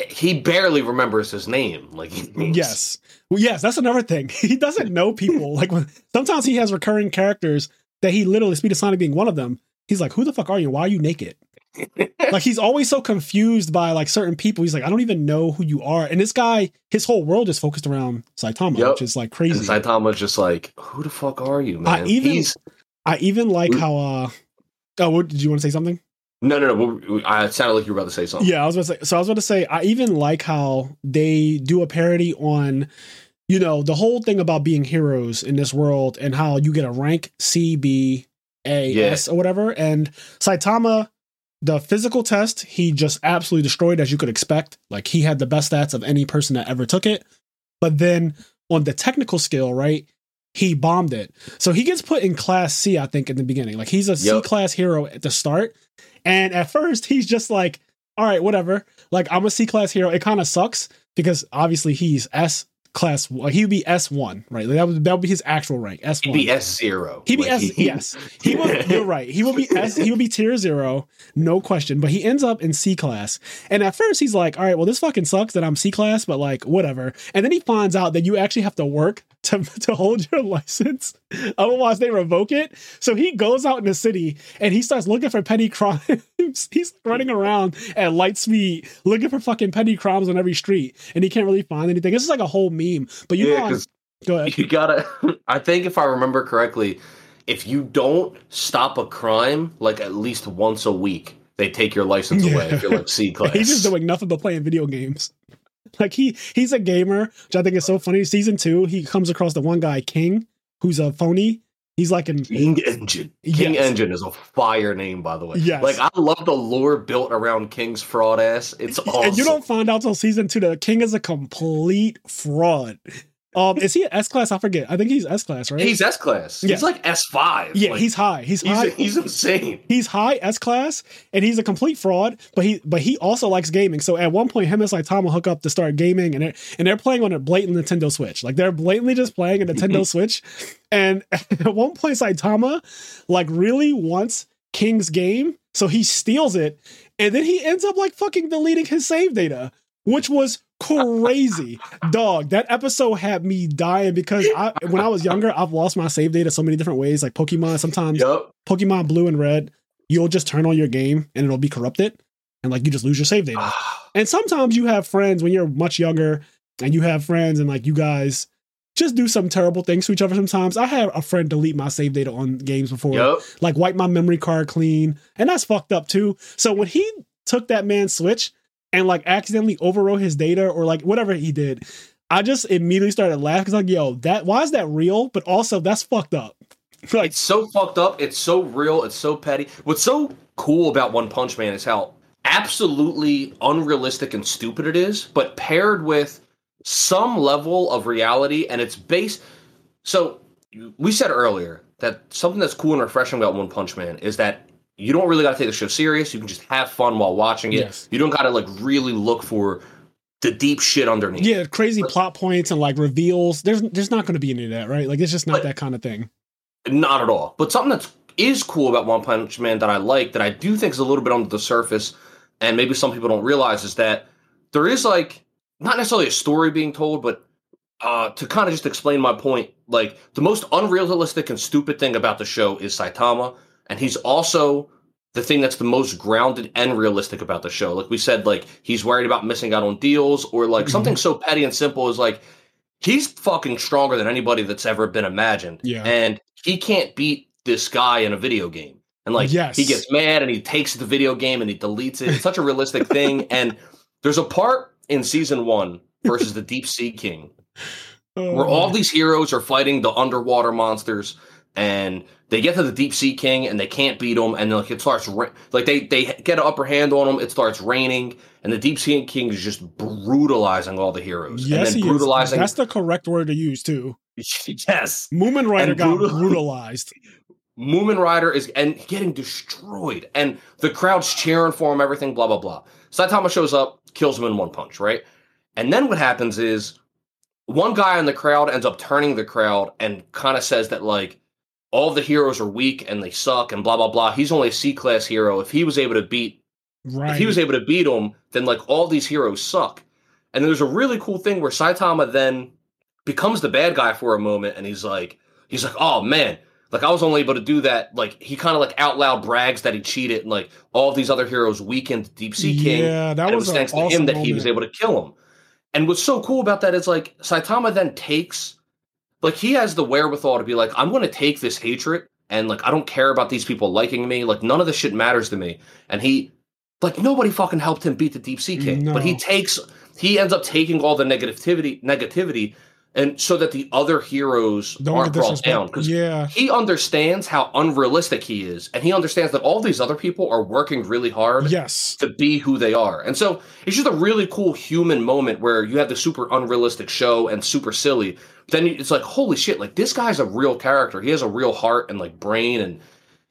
he barely remembers his name. Like yes, well, yes, that's another thing. He doesn't know people. like when, sometimes he has recurring characters that he literally Speed of Sonic being one of them. He's like, "Who the fuck are you? Why are you naked?" Like he's always so confused by like certain people. He's like, "I don't even know who you are." And this guy, his whole world is focused around Saitama, Yep. which is like And crazy. Saitama's just like, who the fuck are you, I man? even- He's I even like how. uh Oh, what, did you want to say something? no, no, no. I sounded like you were about to say something. Yeah, I was about to say. So I was about to say, I even like how they do a parody on, you know, the whole thing about being heroes in this world and how you get a rank C, B, A, Yeah. S, or whatever. And Saitama, the physical test, he just absolutely destroyed as you could expect. Like he had the best stats of any person that ever took it. But then on the technical skill, right? He bombed it. So he gets put in class C, I think, in the beginning. Like he's a C Yep. class hero at the start. And at first, he's just like, all right, whatever. Like I'm a C class hero. It kind of sucks because obviously he's S class. Like, he would be S one, right? Like, that would that would be his actual rank. S one. He'd be S zero. He'd be S. yes, he would. You're right. He would be S. He would be tier zero, no question. But he ends up in C class. And at first, he's like, "All right, well, this fucking sucks that I'm C class, but like, whatever." And then he finds out that you actually have to work to to hold your license, otherwise they revoke it. So he goes out in the city and he starts looking for petty crimes. he's running around at light speed looking for fucking petty crimes on every street, and he can't really find anything. This is like a whole meme. But you Yeah, know, go ahead. you gotta. I think if I remember correctly, if you don't stop a crime like at least once a week, they take your license away. If you're like C class, He's just doing nothing but playing video games. Like he he's a gamer, which I think is so funny. Season two, he comes across the one guy, King, who's a phony. He's like an King Engine. King Yes. Engine is a fire name, by the way. Yes. Like I love the lore built around King's fraud ass. It's awesome. and you don't find out till season two that King is a complete fraud. Um, is he an S class? I forget. I think he's S class, right? He's S class. Yeah. He's like S five. yeah, Like, he's high. He's he's high. he's insane. he's high S class and he's a complete fraud, but he but he also likes gaming. So at one point, him and Saitama hook up to start gaming, and they're and they're playing on a blatant Nintendo Switch. Like they're blatantly just playing a Nintendo Switch. And at one point, Saitama like really wants King's game, so he steals it, and then he ends up like fucking deleting his save data, which was crazy. Dog, that episode had me dying because I when I was younger, I've lost my save data so many different ways, like Pokemon. Sometimes Yup. Pokemon Blue and Red, you'll just turn on your game and it'll be corrupted, and like you just lose your save data. Ah. And sometimes you have friends when you're much younger, and you have friends and like you guys just do some terrible things to each other. Sometimes I had a friend delete my save data on games before, Yup. like wipe my memory card clean, and that's fucked up too. So when he took that man's Switch and like accidentally overwrote his data or like whatever he did. I just immediately started laughing because like, yo, that why is that real? But also that's fucked up. like It's so fucked up. It's so real. It's so petty. What's so cool about One Punch Man is how absolutely unrealistic and stupid it is, but paired with some level of reality, and it's based. So we said earlier that something that's cool and refreshing about One Punch Man is that you don't really got to take the show serious. You can just have fun while watching it. Yes. You don't got to like really look for the deep shit underneath. yeah, crazy plot points and like reveals. There's there's not going to be any of that, right? Like it's just not But- that kind of thing. Not at all. But something that's is cool about One Punch Man that I like that I do think is a little bit under the surface, and maybe some people don't realize is that there is like not necessarily a story being told, but uh, to kind of just explain my point, like the most unrealistic and stupid thing about the show is Saitama, and he's also the thing that's the most grounded and realistic about the show. Like we said, like he's worried about missing out on deals, or like Mhm. something so petty and simple as like he's fucking stronger than anybody that's ever been imagined. Yeah. And he can't beat this guy in a video game. And like Yes. he gets mad and he takes the video game and he deletes it. It's such a realistic thing. And there's a part in season one versus the Deep Sea King where all these heroes are fighting the underwater monsters and they get to the deep sea king and they can't beat him and like it starts ra- like they they get an upper hand on him it starts raining and the deep sea king is just brutalizing all the heroes yes, and brutalizing. That's the correct word to use too. yes Mumen Rider And got brutalized. Mumen Rider is and getting destroyed, and the crowd's cheering for him. Everything, blah blah blah. Saitama shows up, kills him in one punch, right? And then what happens is one guy in the crowd ends up turning the crowd and kind of says that like all the heroes are weak and they suck and blah blah blah. He's only a C class hero. If he was able to beat Right. if he was able to beat him, then like all these heroes suck. And there's a really cool thing where Saitama then becomes the bad guy for a moment, and he's like, he's like, oh man, like I was only able to do that. Like he kind of like out loud brags that he cheated, and like all these other heroes weakened Deep Sea King. Yeah, that and it was was an thanks to awesome him that he was able to kill him. And what's so cool about that is like Saitama then takes, like he has the wherewithal to be like, I'm going to take this hatred and like I don't care about these people liking me. Like none of this shit matters to me. And he, like nobody fucking helped him beat the Deep Sea King, but he takes, he ends up taking all the negativity, negativity, and so that the other heroes Don't aren't brought down because Yeah. he understands how unrealistic he is, and he understands that all these other people are working really hard Yes. to be who they are. And so it's just a really cool human moment where you have the super unrealistic show and super silly. Then it's like, holy shit, like this guy's a real character. He has a real heart and like brain and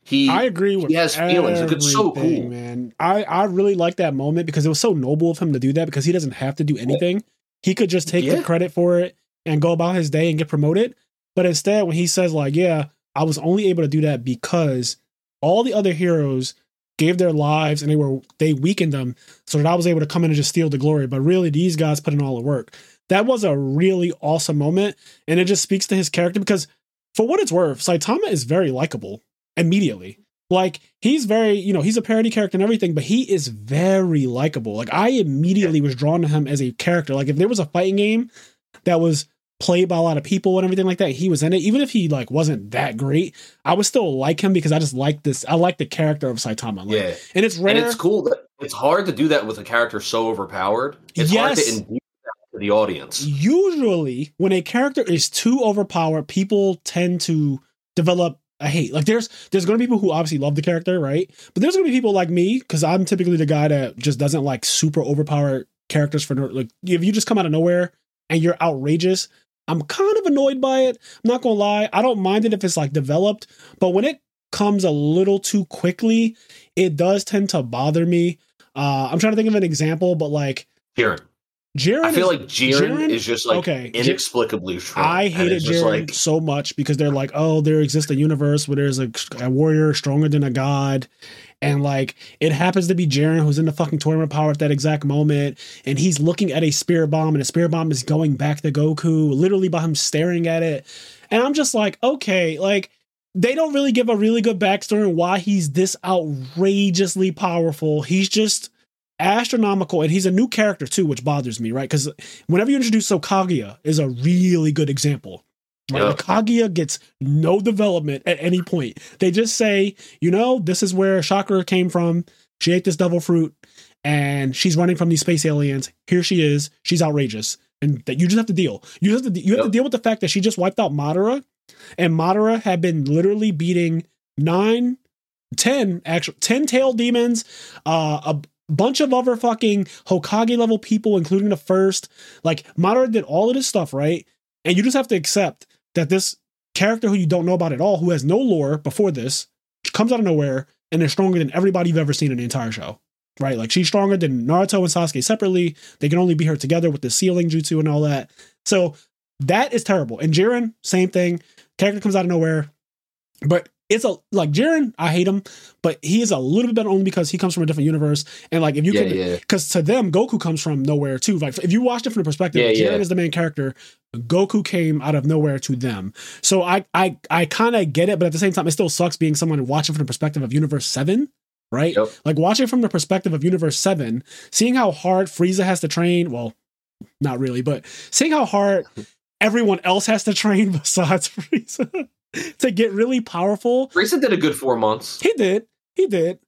he I agree with he has feelings. Like, it's so cool. man. I I really like that moment because it was so noble of him to do that because he doesn't have to do anything. He could just take Yeah. the credit for it and go about his day and get promoted. But instead, when he says like, "Yeah, I was only able to do that because all the other heroes gave their lives and they were they weakened them so that I was able to come in and just steal the glory." But really, these guys put in all the work. That was a really awesome moment, and it just speaks to his character because, for what it's worth, Saitama is very likable immediately. Like he's very, you know, he's a parody character and everything, but he is very likable. Like I immediately was drawn to him as a character. Like if there was a fighting game that was played by a lot of people and everything like that, he was in it. Even if he like wasn't that great, I would still like him because I just like this. I like the character of Saitama. Like, yeah. and it's rare. And it's cool that it's hard to do that with a character so overpowered. It's hard Yes. to endear to the audience. usually when a character is too overpowered, people tend to develop a hate. Like there's there's gonna be people who obviously love the character, right? But there's gonna be people like me, because I'm typically the guy that just doesn't like super overpowered characters for no like if you just come out of nowhere and you're outrageous, I'm kind of annoyed by it. I'm not gonna lie. I don't mind it if it's like developed, but when it comes a little too quickly, it does tend to bother me. Uh I'm trying to think of an example, but like Jiren. Jiren I feel is- like Jiren, is just like Okay, inexplicably strong. I hated Jiren like so much because they're like, oh, there exists a universe where there's a, a warrior stronger than a god. And like, it happens to be Jiren who's in the fucking tournament power at that exact moment. And he's looking at a spirit bomb, and the spirit bomb is going back to Goku, literally by him staring at it. And I'm just like, okay, like, they don't really give a really good backstory on why he's this outrageously powerful. He's just astronomical and he's a new character too which bothers me right? Because whenever you introduce so kaguya is a really good example right? Yeah. Kaguya gets no development at any point. They just say you know this is where chakra came from. She ate this devil fruit and she's running from these space aliens. Here she is. She's outrageous. And that you just have to deal. You have to you have to deal with the fact that she just wiped out madara and madara had been literally beating nine 10 actual 10 tail demons uh a bunch of other fucking hokage level people including the first like madara did all of this stuff right? And you just have to accept that this character who you don't know about at all who has no lore before this comes out of nowhere and is stronger than everybody you've ever seen in the entire show right? Like she's stronger than naruto and sasuke separately. They can only be her together with the sealing jutsu and all that. So that is terrible. And jiren same thing. Character comes out of nowhere. But it's a like Jiren, I hate him, but he is a little bit better only because he comes from a different universe. And like if you yeah, can yeah. because to them, Goku comes from nowhere too. Like if you watch it from the perspective, Yeah, Jiren yeah. is the main character. Goku came out of nowhere to them. So I I I kind of get it, but at the same time, it still sucks being someone watching from the perspective of Universe Seven, right? Yep. Like watching from the perspective of Universe Seven, seeing how hard Frieza has to train. Well, not really, but seeing how hard everyone else has to train besides Frieza to get really powerful. Frieza did a good four months. He did. He did.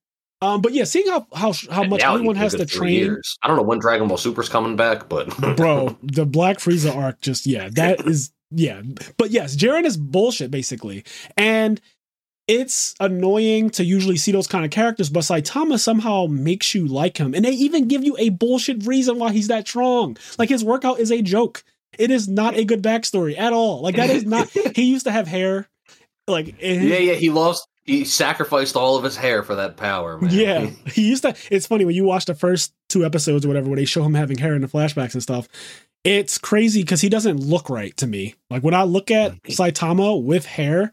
Um, but yeah, seeing how how how And much everyone has to train, years. I don't know when Dragon Ball Super's coming back, but bro. The Black Frieza arc, just yeah, that is yeah. But yes, Jiren is bullshit basically, and it's annoying to usually see those kind of characters. But Saitama somehow makes you like him, and they even give you a bullshit reason why he's that strong. Like his workout is a joke. It is not a good backstory at all. Like that is not. he used to have hair. Like yeah, yeah, he lost. He sacrificed all of his hair for that power, man. Yeah, he used to. It's funny when you watch the first two episodes or whatever, where they show him having hair in the flashbacks and stuff. It's crazy because he doesn't look right to me. Like when I look at Saitama with hair,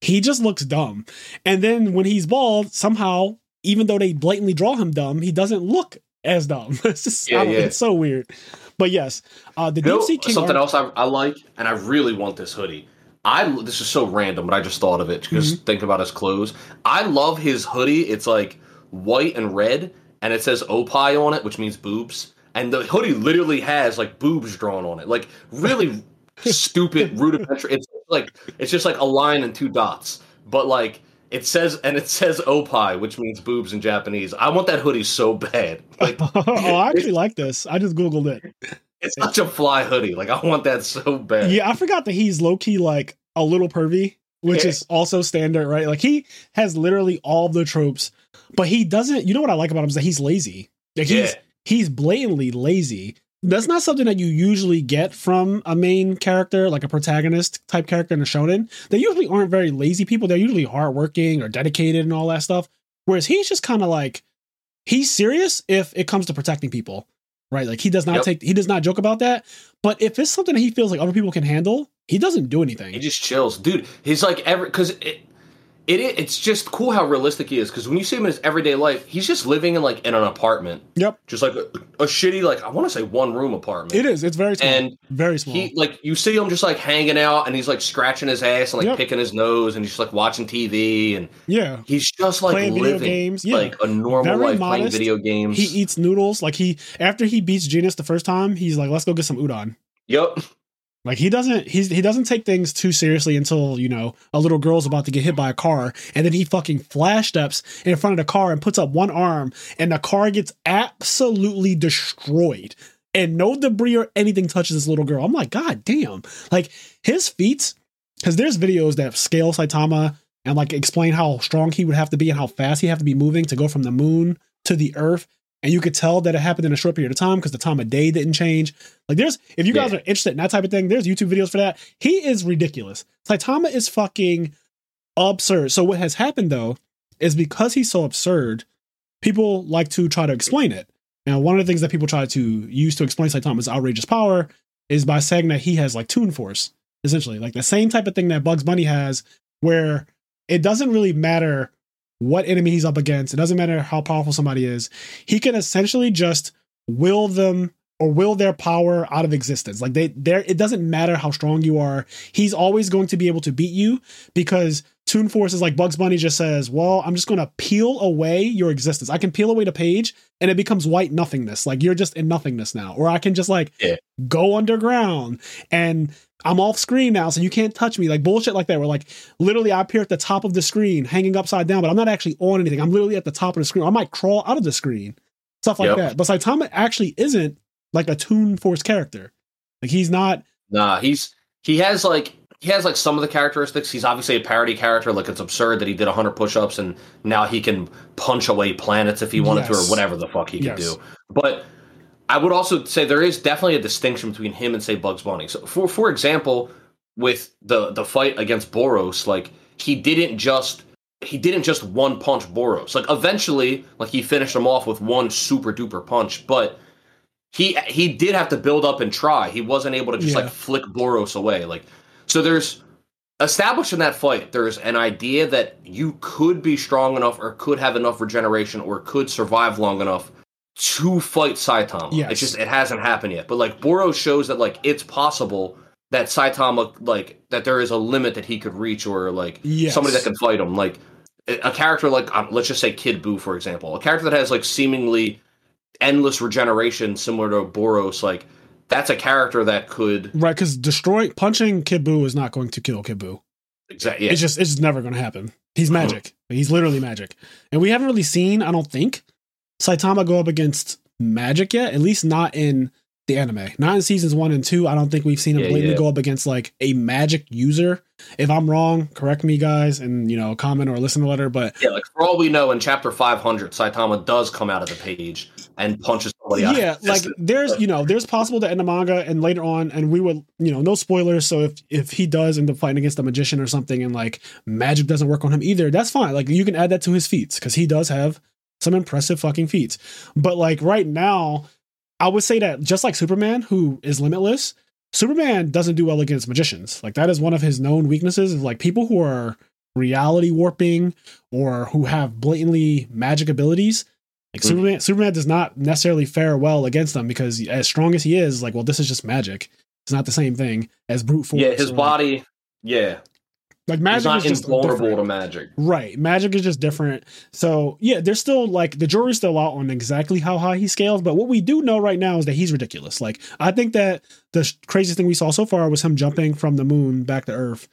he just looks dumb. And then when he's bald, somehow, even though they blatantly draw him dumb, he doesn't look as dumb. It's just, Yeah, yeah. it's so weird. But yes, uh, the You know, Sea King something arc- else I, I like, and I really want this hoodie. I this is so random, but I just thought of it because Mm-hmm. think about his clothes. I love his hoodie. It's like white and red, and it says "Opie" on it, which means boobs. And the hoodie literally has like boobs drawn on it, like really stupid, rudimentary. It's like it's just like a line and two dots, but like it says and it says "Opie," which means boobs in Japanese. I want that hoodie so bad. Like oh, I actually like this. I just googled it. It's such a fly hoodie. Like I want that so bad. Yeah, I forgot that he's low key like a little pervy, which Yeah. is also standard, right? Like he has literally all the tropes, but he doesn't. You know what I like about him is that he's lazy. Like he's Yeah. he's blatantly lazy. That's not something that you usually get from a main character, like a protagonist type character in a shonen. They usually aren't very lazy people. They're usually hardworking or dedicated and all that stuff. Whereas he's just kind of like he's serious if it comes to protecting people, right? Like he does not Yep. take he does not joke about that. But if it's something that he feels like other people can handle, he doesn't do anything. He just chills, dude. He's like every because it, it it's just cool how realistic he is. Because when you see him in his everyday life, he's just living in like in an apartment, yep, just like a, a shitty like I want to say one room apartment. it is. It's very small. And very small. He like you see him just like hanging out, and he's like scratching his ass and like Yep. picking his nose, and he's just like watching TV, and yeah. he's just like Playing video games, yeah. like a normal Very life, playing video games. He eats noodles. Like he after he beats Genos the first time, he's like, let's go get some udon. yep. Like he doesn't he's he doesn't take things too seriously until, you know, a little girl's about to get hit by a car and then he fucking flash steps in front of the car and puts up one arm and the car gets absolutely destroyed. And no debris or anything touches this little girl. I'm like, God damn. Like his feats, because there's videos that scale Saitama and like explain how strong he would have to be and how fast he have to be moving to go from the moon to the earth. And you could tell that it happened in a short period of time because the time of day didn't change. Like there's if you guys Yeah. are interested in that type of thing, there's YouTube videos for that. He is ridiculous. Saitama is fucking absurd. So what has happened though is because he's so absurd, people like to try to explain it. And one of the things that people try to use to explain Saitama's outrageous power is by saying that he has like Toon Force, essentially, like the same type of thing that Bugs Bunny has, where it doesn't really matter what enemy he's up against. It doesn't matter how powerful somebody is. He can essentially just will them or will their power out of existence. Like they there it doesn't matter how strong you are. He's always going to be able to beat you because Toon Force is like Bugs Bunny just says, "Well, I'm just going to peel away your existence. I can peel away the page and it becomes white nothingness. Like you're just in nothingness now. Or I can just like Yeah. go underground and I'm off screen now, so you can't touch me. Like bullshit like that. Where like literally I appear at the top of the screen, hanging upside down, but I'm not actually on anything. I'm literally at the top of the screen. I might crawl out of the screen, stuff like Yep. that. But Saitama actually isn't like a Toon Force character. Like he's not. Nah, he's he has like he has like some of the characteristics. He's obviously a parody character. Like it's absurd that he did 100 push-ups and now he can punch away planets if he wanted to, or whatever the fuck he could do. But I would also say there is definitely a distinction between him and say Bugs Bunny. So for for example, with the the fight against Boros, like he didn't just he didn't just one punch Boros. Like eventually, like he finished him off with one super duper punch, but he he did have to build up and try. He wasn't able to just Yeah. like flick Boros away. Like so there's established in that fight, there's an idea that you could be strong enough or could have enough regeneration or could survive long enough to fight Saitama. Yes. It's just it hasn't happened yet. But like Boros shows that like it's possible that Saitama like that there is a limit that he could reach or like Yes. somebody that can fight him. Like a character like um, let's just say Kid Buu for example, a character that has like seemingly endless regeneration similar to Boros, like that's a character that could right because destroying punching Kid Buu is not going to kill Kid Buu. exactly. It's just it's just never going to happen. He's uh-huh. magic. He's literally magic, and we haven't really seen. I don't think Saitama go up against magic yet. At least not in the anime. Not in seasons one and two. I don't think we've seen him Yeah, blatantly yeah. go up against like a magic user. If I'm wrong, correct me, guys, and you know, comment or listen to letter. But Yeah, like for all we know, in chapter 500, Saitama does come out of the page and punches somebody out. yeah, like there's you know there's possible that in the manga and later on, and we would you know no spoilers. So if if he does end up fighting against a magician or something, and like magic doesn't work on him either, that's fine. Like you can add that to his feats because he does have some impressive fucking feats. But like right now, I would say that just like Superman, who is limitless, Superman doesn't do well against magicians. Like that is one of his known weaknesses. Is like people who are reality warping or who have blatantly magic abilities. Like Mhm. Superman, Superman does not necessarily fare well against them because as strong as he is, like, well, this is just magic. It's not the same thing as brute force. yeah, his body, yeah, like he's magic not is just invulnerable different. to magic. Right. Magic is just different. So yeah, there's still like the jury's still out on exactly how high he scales. But what we do know right now is that he's ridiculous. Like I think that the sh- craziest thing we saw so far was him jumping from the moon back to Earth.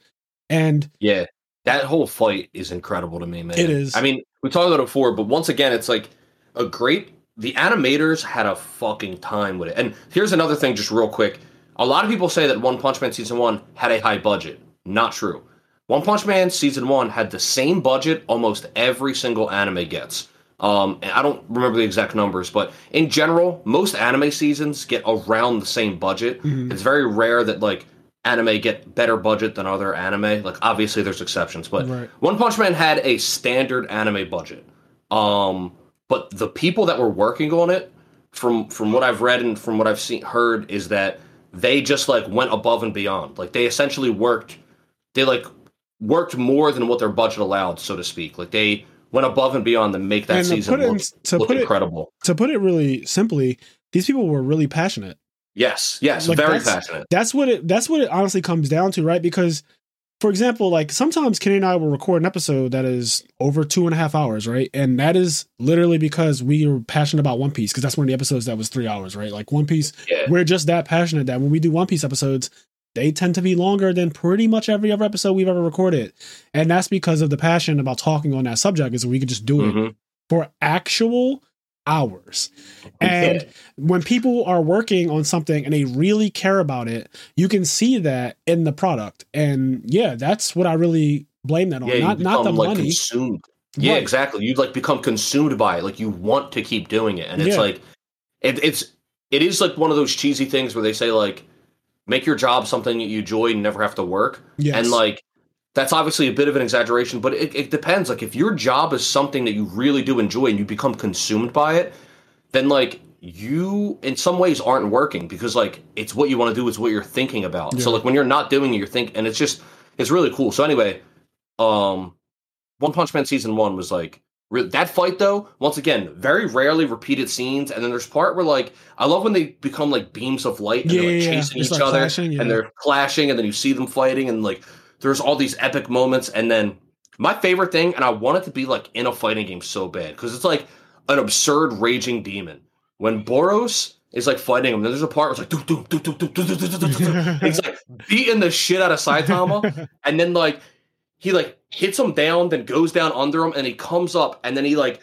And Yeah, that whole fight is incredible to me, man. It is. I mean, we talked about it before, but once again, it's like a great. The animators had a fucking time with it. And here's another thing, just real quick. A lot of people say that One Punch Man season one had a high budget. Not true. One Punch Man season one had the same budget almost every single anime gets. Um, and I don't remember the exact numbers, but in general, most anime seasons get around the same budget. Mhm. It's very rare that like anime get better budget than other anime. Like obviously there's exceptions, but Right. One Punch Man had a standard anime budget. Um, but the people that were working on it, from from what I've read and from what I've seen heard, is that they just like went above and beyond. Like they essentially worked, they like worked more than what their budget allowed, so to speak. Like they went above and beyond to make that And to season put it- look, to look put it- incredible. to put it really simply, these people were really passionate. yes, yes, Like, very that's- passionate. That's what it that's what it honestly comes down to, right? Because for example, like sometimes Kenny and I will record an episode that is over two and a half hours, right? And that is literally because we are passionate about One Piece, because that's one of the episodes that was three hours, right? Like One Piece, Yeah. we're just that passionate that when we do One Piece episodes, they tend to be longer than pretty much every other episode we've ever recorded. And that's because of the passion about talking on that subject, is we could just do it Mhm. for actual hours. And when people are working on something and they really care about it, you can see that in the product. And yeah, that's what I really blame that on. yeah, not not the like, money. Consumed. Yeah, Right. exactly. You'd like become consumed by it. Like you want to keep doing it, and it's Yeah. like it, it's it is like one of those cheesy things where they say like make your job something that you enjoy and never have to work, Yes. and like that's obviously a bit of an exaggeration, but it, it depends. Like if your job is something that you really do enjoy and you become consumed by it, then like you in some ways aren't working because like it's what you want to do, it's what you're thinking about. So like when you're not doing it, you're thinking, and it's just it's really cool. So anyway, um, One Punch Man season one was like re- that fight though. Once again, very rarely repeated scenes, and then there's part where like I love when they become like beams of light and Yeah, they're like yeah, yeah. chasing They each start other clashing, yeah. and they're clashing, and then you see them fighting, and like there's all these epic moments, and then my favorite thing, and I want it to be like in a fighting game so bad because it's like an absurd raging demon when Boros. Is like fighting him. Then there's a part where it's like, doom, doom, doom, doom, doom, doom, doom, doom, doom, doom. He's like beating the shit out of Saitama, and then like he like hits him down, then goes down under him, and he comes up, and then he like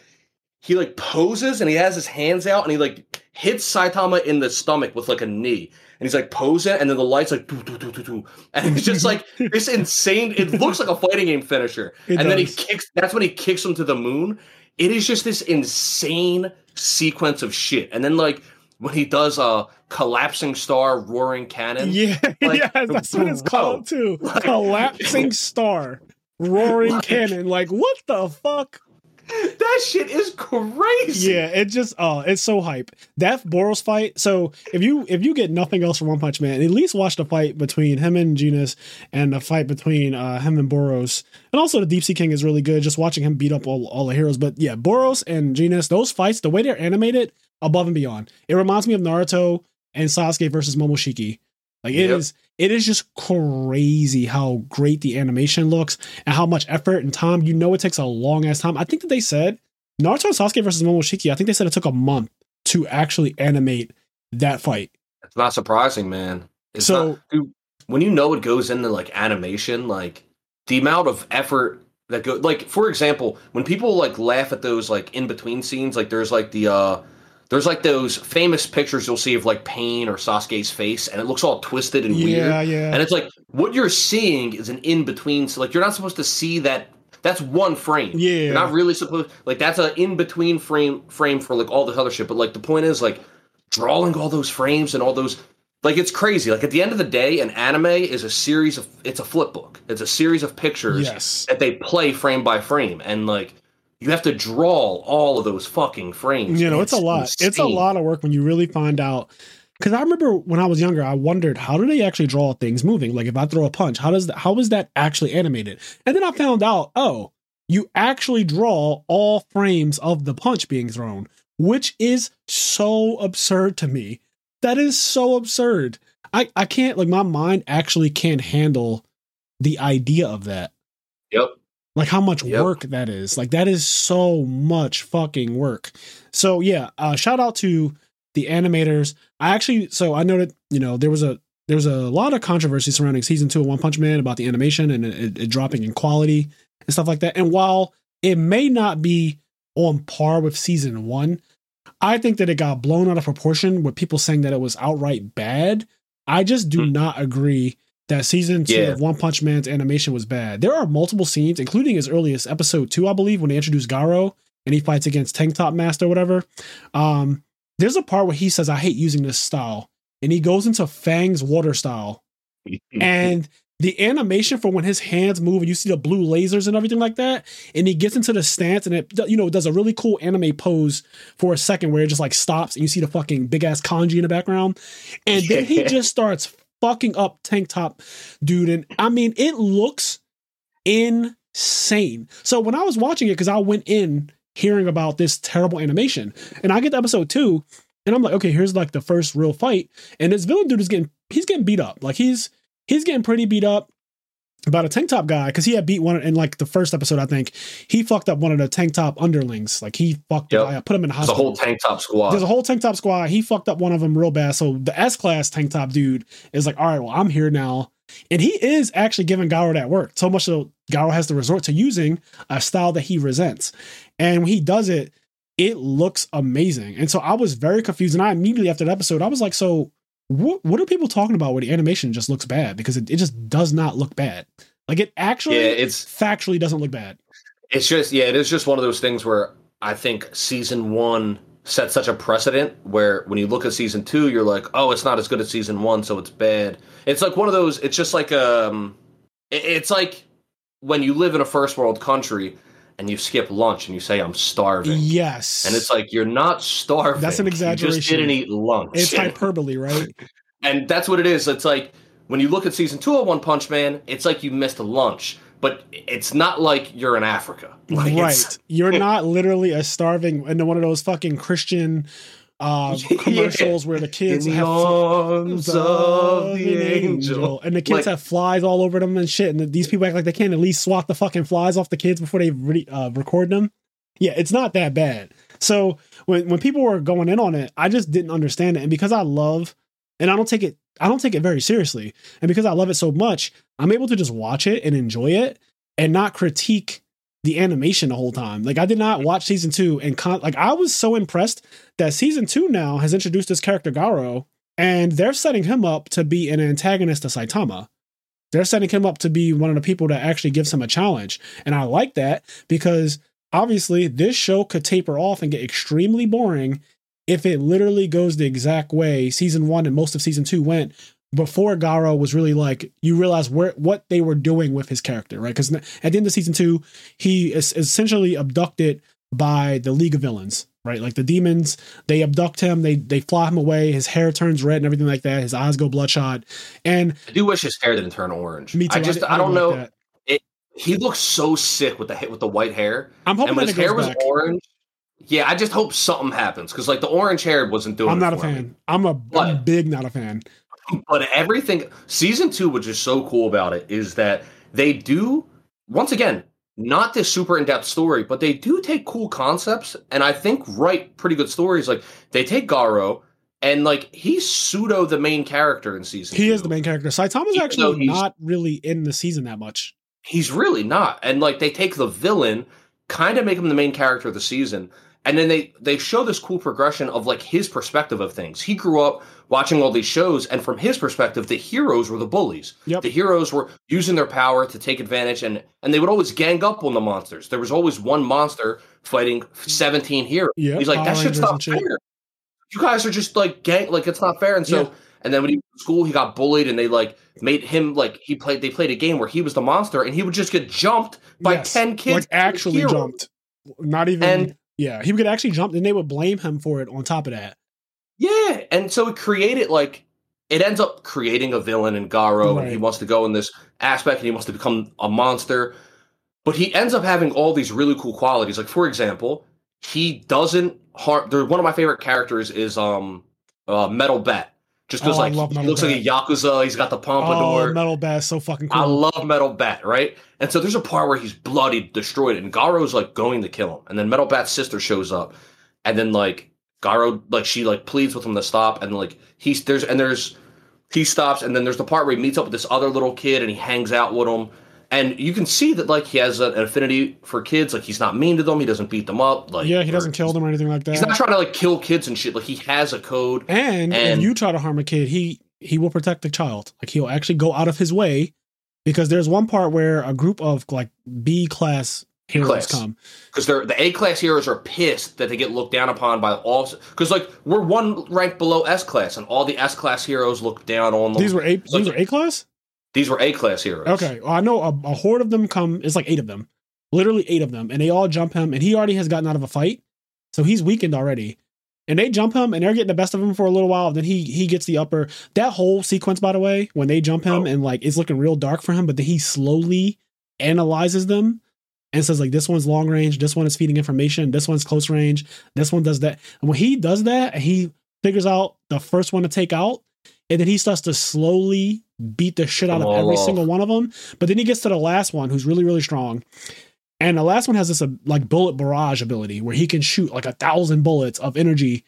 he like poses and he has his hands out and he like hits Saitama in the stomach with like a knee. And he's like posing, and then the lights like doo, doo, doo, doo, doo. and it's just like this insane. It looks like a fighting game finisher. It and then he kicks. That's when he kicks him to the moon. It is just this insane sequence of shit. And then like when he does a collapsing star, roaring cannon. yeah, Like, yeah, that's what it's called too. Like- Collapsing star, roaring Like- cannon. Like what the fuck? That shit is crazy. Yeah, it just oh, it's so hype. That Boros fight. So if you if you get nothing else from One Punch Man, at least watch the fight between him and Genos and the fight between uh, him and Boros. And also the Deep Sea King is really good. Just watching him beat up all, all the heroes. But yeah, Boros and Genos, those fights, the way they're animated, above and beyond. It reminds me of Naruto and Sasuke versus Momoshiki. Like it is, Yep. it is just crazy how great the animation looks and how much effort and time. You know, it takes a long ass time. I think that they said Naruto and Sasuke versus Momoshiki. I think they said it took a month to actually animate that fight. It's not surprising, man. It's So- not, dude, when you know it goes into like animation, like the amount of effort that go like for example, when people like laugh at those like in between scenes, like there's like the uh there's like those famous pictures you'll see of like Pain or Sasuke's face, and it looks all twisted and weird. Yeah, yeah. And it's like what you're seeing is an in between. So like you're not supposed to see that. That's one frame. Yeah. You're not really supposed like that's an in between frame frame for like all this other shit. But like the point is like drawing all those frames and all those like it's crazy. Like at the end of the day, an anime is a series of it's a flip book. It's a series of pictures Yes. that they play frame by frame, and like you have to draw all of those fucking frames. You know, and it's a lot. It's a lot of work when you really find out. Because I remember when I was younger, I wondered how do they actually draw things moving? Like if I throw a punch, how does that? How is that actually animated? And then I found out, oh, you actually draw all frames of the punch being thrown, which is so absurd to me. That is so absurd. I I can't like my mind actually can't handle the idea of that. Yep. Like how much Yep. work that is. Like that is so much fucking work. So yeah, uh shout out to the animators. I actually so I know that, you know, there was a there was a lot of controversy surrounding season two of One Punch Man about the animation and it, it dropping in quality and stuff like that. And while it may not be on par with season one, I think that it got blown out of proportion with people saying that it was outright bad. I just do Hmm. not agree that season two Yeah. of One Punch Man's animation was bad. There are multiple scenes, including as early as episode two, I believe, when they introduce Garo and he fights against Tank Top Master or whatever. Um, there's a part where he says, I hate using this style. And he goes into Fang's water style. And the animation for when his hands move and you see the blue lasers and everything like that, and he gets into the stance and it you know does a really cool anime pose for a second where it just like stops and you see the fucking big ass kanji in the background, and then he just starts fucking up tank top dude, and I mean it looks insane. So when I was watching it, because I went in hearing about this terrible animation, and I get to episode two, and I'm like, okay, here's like the first real fight, and this villain dude is getting he's getting beat up, like he's he's getting pretty beat up about a tank top guy because he had beat one in like the first episode. I think he fucked up one of the tank top underlings. Like he fucked Yep. up, put him in the There's a whole tank top squad. There's a whole tank top squad. He fucked up one of them real bad. So the S class tank top dude is like, all right, well, I'm here now. And he is actually giving Garo that work. So much so Garo has to resort to using a style that he resents. And when he does it, it looks amazing. And so I was very confused. And I immediately after the episode, I was like, so what what are people talking about where the animation just looks bad? Because it, it just does not look bad. Like it actually yeah, it's factually doesn't look bad. It's just yeah, it is just one of those things where I think season one set such a precedent where when you look at season two, you're like, oh, it's not as good as season one, so it's bad. It's like one of those. It's just like um, it- it's like when you live in a first world country and you skip lunch and you say I'm starving, Yes. and it's like you're not starving. That's an You just didn't eat lunch. it's hyperbole, right? and that's what it is. It's like when you look at season two of One Punch Man, it's like you missed a lunch, but it's not like you're in Africa. Like, right. You're not literally a starving into one of those fucking Christian uh Yeah. commercials where the kids the have arms of the angel. and the kids Like- have flies all over them and shit and these people act like they can't at least swat the fucking flies off the kids before they re- uh, record them. Yeah it's not that bad. So when when people were going in on it i just didn't understand it. And because i love and i don't take it i don't take it very seriously. And because i love it so much i'm able to just watch it and enjoy it and not critique the animation the whole time like i did not watch season two and con- like i was so impressed that season two now has introduced this character garo and they're setting him up to be an antagonist to Saitama. They're setting him up to be one of the people that actually gives him a challenge. And I like that because obviously this show could taper off and get extremely boring if it literally goes the exact way season one and most of season two went before Garo was really like you realize where what they were doing with his character, right? Because at the end of season two, he is essentially abducted by the League of Villains, right? Like the demons, they abduct him, they they fly him away, his hair turns red and everything like that, his eyes go bloodshot. And I do wish his hair didn't turn orange. me too. I just di- I, don't know. like he looks so sick with the with the white hair, I'm hoping and when that his hair goes was back. orange. Yeah, I just hope something happens because like the orange hair wasn't doing. I'm not a for me. fan. I'm a I'm big not a fan. But everything season two, which is so cool about it, is that they do once again not this super in depth story, but they do take cool concepts and I think write pretty good stories. Like they take Garo, and like he's pseudo the main character in season. He two. is the main character. Saitama's Even actually not really in the season that much. He's really not. And like they take the villain, kind of make him the main character of the season. And then they they show this cool progression of like his perspective of things. He grew up watching all these shows, and from his perspective, the heroes were the bullies. Yep. The heroes were using their power to take advantage, and and they would always gang up on the monsters. There was always one monster fighting seventeen heroes. Yeah, He's like, that shit's Rangers not and shit." fair. You guys are just like gang, like it's not fair. And so, Yeah. and then when he was in school, he got bullied, and they like made him like he played. They played a game where he was the monster, and he would just get jumped by Yes, ten kids. like actually jumped. Not even. And- yeah, he would actually jump, and they would blame him for it. On top of that, Yeah, and so it created like it ends up creating a villain in Garo, and he wants to go in this aspect, and he wants to become a monster. But he ends up having all these really cool qualities. Like for example, he doesn't harm. One of my favorite characters is um uh, Metal Bat, just because Oh, like he looks like a yakuza. He's got the oh, pompadour. oh, Metal Bat, so fucking cool. I love Metal Bat, right? And so there's a part where he's bloody, destroyed, and Garo's like going to kill him, and then Metal Bat's sister shows up, and then like Garo, like she like pleads with him to stop, and like he's there's and there's he stops, and then there's the part where he meets up with this other little kid, and he hangs out with him, and you can see that like he has an affinity for kids, like he's not mean to them, he doesn't beat them up, like yeah, he doesn't kill them or anything like that. He's not trying to like kill kids and shit. Like he has a code. and, if you try to harm a kid, he he will protect the child. Like he'll actually go out of his way because there's one part where a group of like B class heroes class. come. because they're the A class heroes are pissed that they get looked down upon by all because like we're one rank below S class and all the S class heroes look down on them. These were A. Like- These were A class. These were A class heroes. Okay, well, I know a, a horde of them come. It's like eight of them, literally eight of them, and they all jump him, and he already has gotten out of a fight, so he's weakened already. And they jump him, and they're getting the best of him for a little while. Then he he gets the upper. That whole sequence, by the way, when they jump him, Oh. and like it's looking real dark for him, but then he slowly analyzes them and says like this one's long range, this one is feeding information, this one's close range, this one does that. And when he does that, and he figures out the first one to take out, and then he starts to slowly beat the shit out of every off. single one of them. But then he gets to the last one, who's really really strong. And the last one has this uh, like bullet barrage ability where he can shoot like a thousand bullets of energy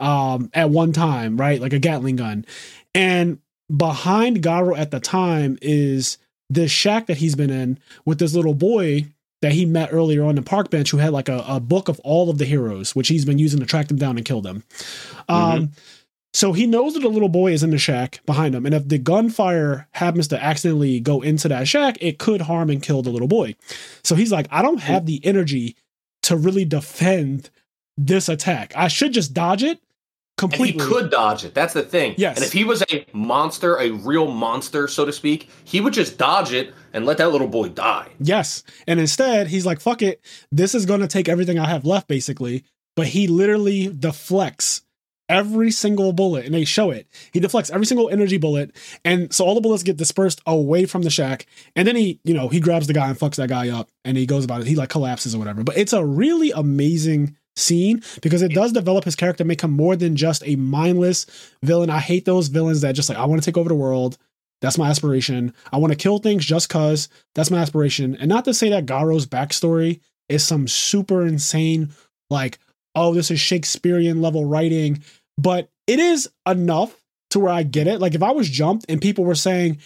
um, at one time, right? Like a Gatling gun. And behind Garo at the time is this shack that he's been in with this little boy that he met earlier on the park bench who had like a, a book of all of the heroes, which he's been using to track them down and kill them. Um, so he knows that the little boy is in the shack behind him. And if the gunfire happens to accidentally go into that shack, it could harm and kill the little boy. So he's like, I don't have the energy to really defend this attack. I should just dodge it And he could dodge it. That's the thing. Yes. And if he was a monster, a real monster, so to speak, he would just dodge it and let that little boy die. Yes. And instead, he's like, fuck it. This is going to take everything I have left, basically. But he literally deflects every single bullet, and they show it. He deflects every single energy bullet. And so all the bullets get dispersed away from the shack. And then he, you know, he grabs the guy and fucks that guy up and he goes about it. He like collapses or whatever. But it's a really amazing scene because it does develop his character, make him more than just a mindless villain. I hate those villains that just like, I want to take over the world. That's my aspiration. I want to kill things just cause that's my aspiration. And not to say that Garo's backstory is some super insane, like, oh, this is Shakespearean level writing, but it is enough to where I get it. Like, if I was jumped and people were saying,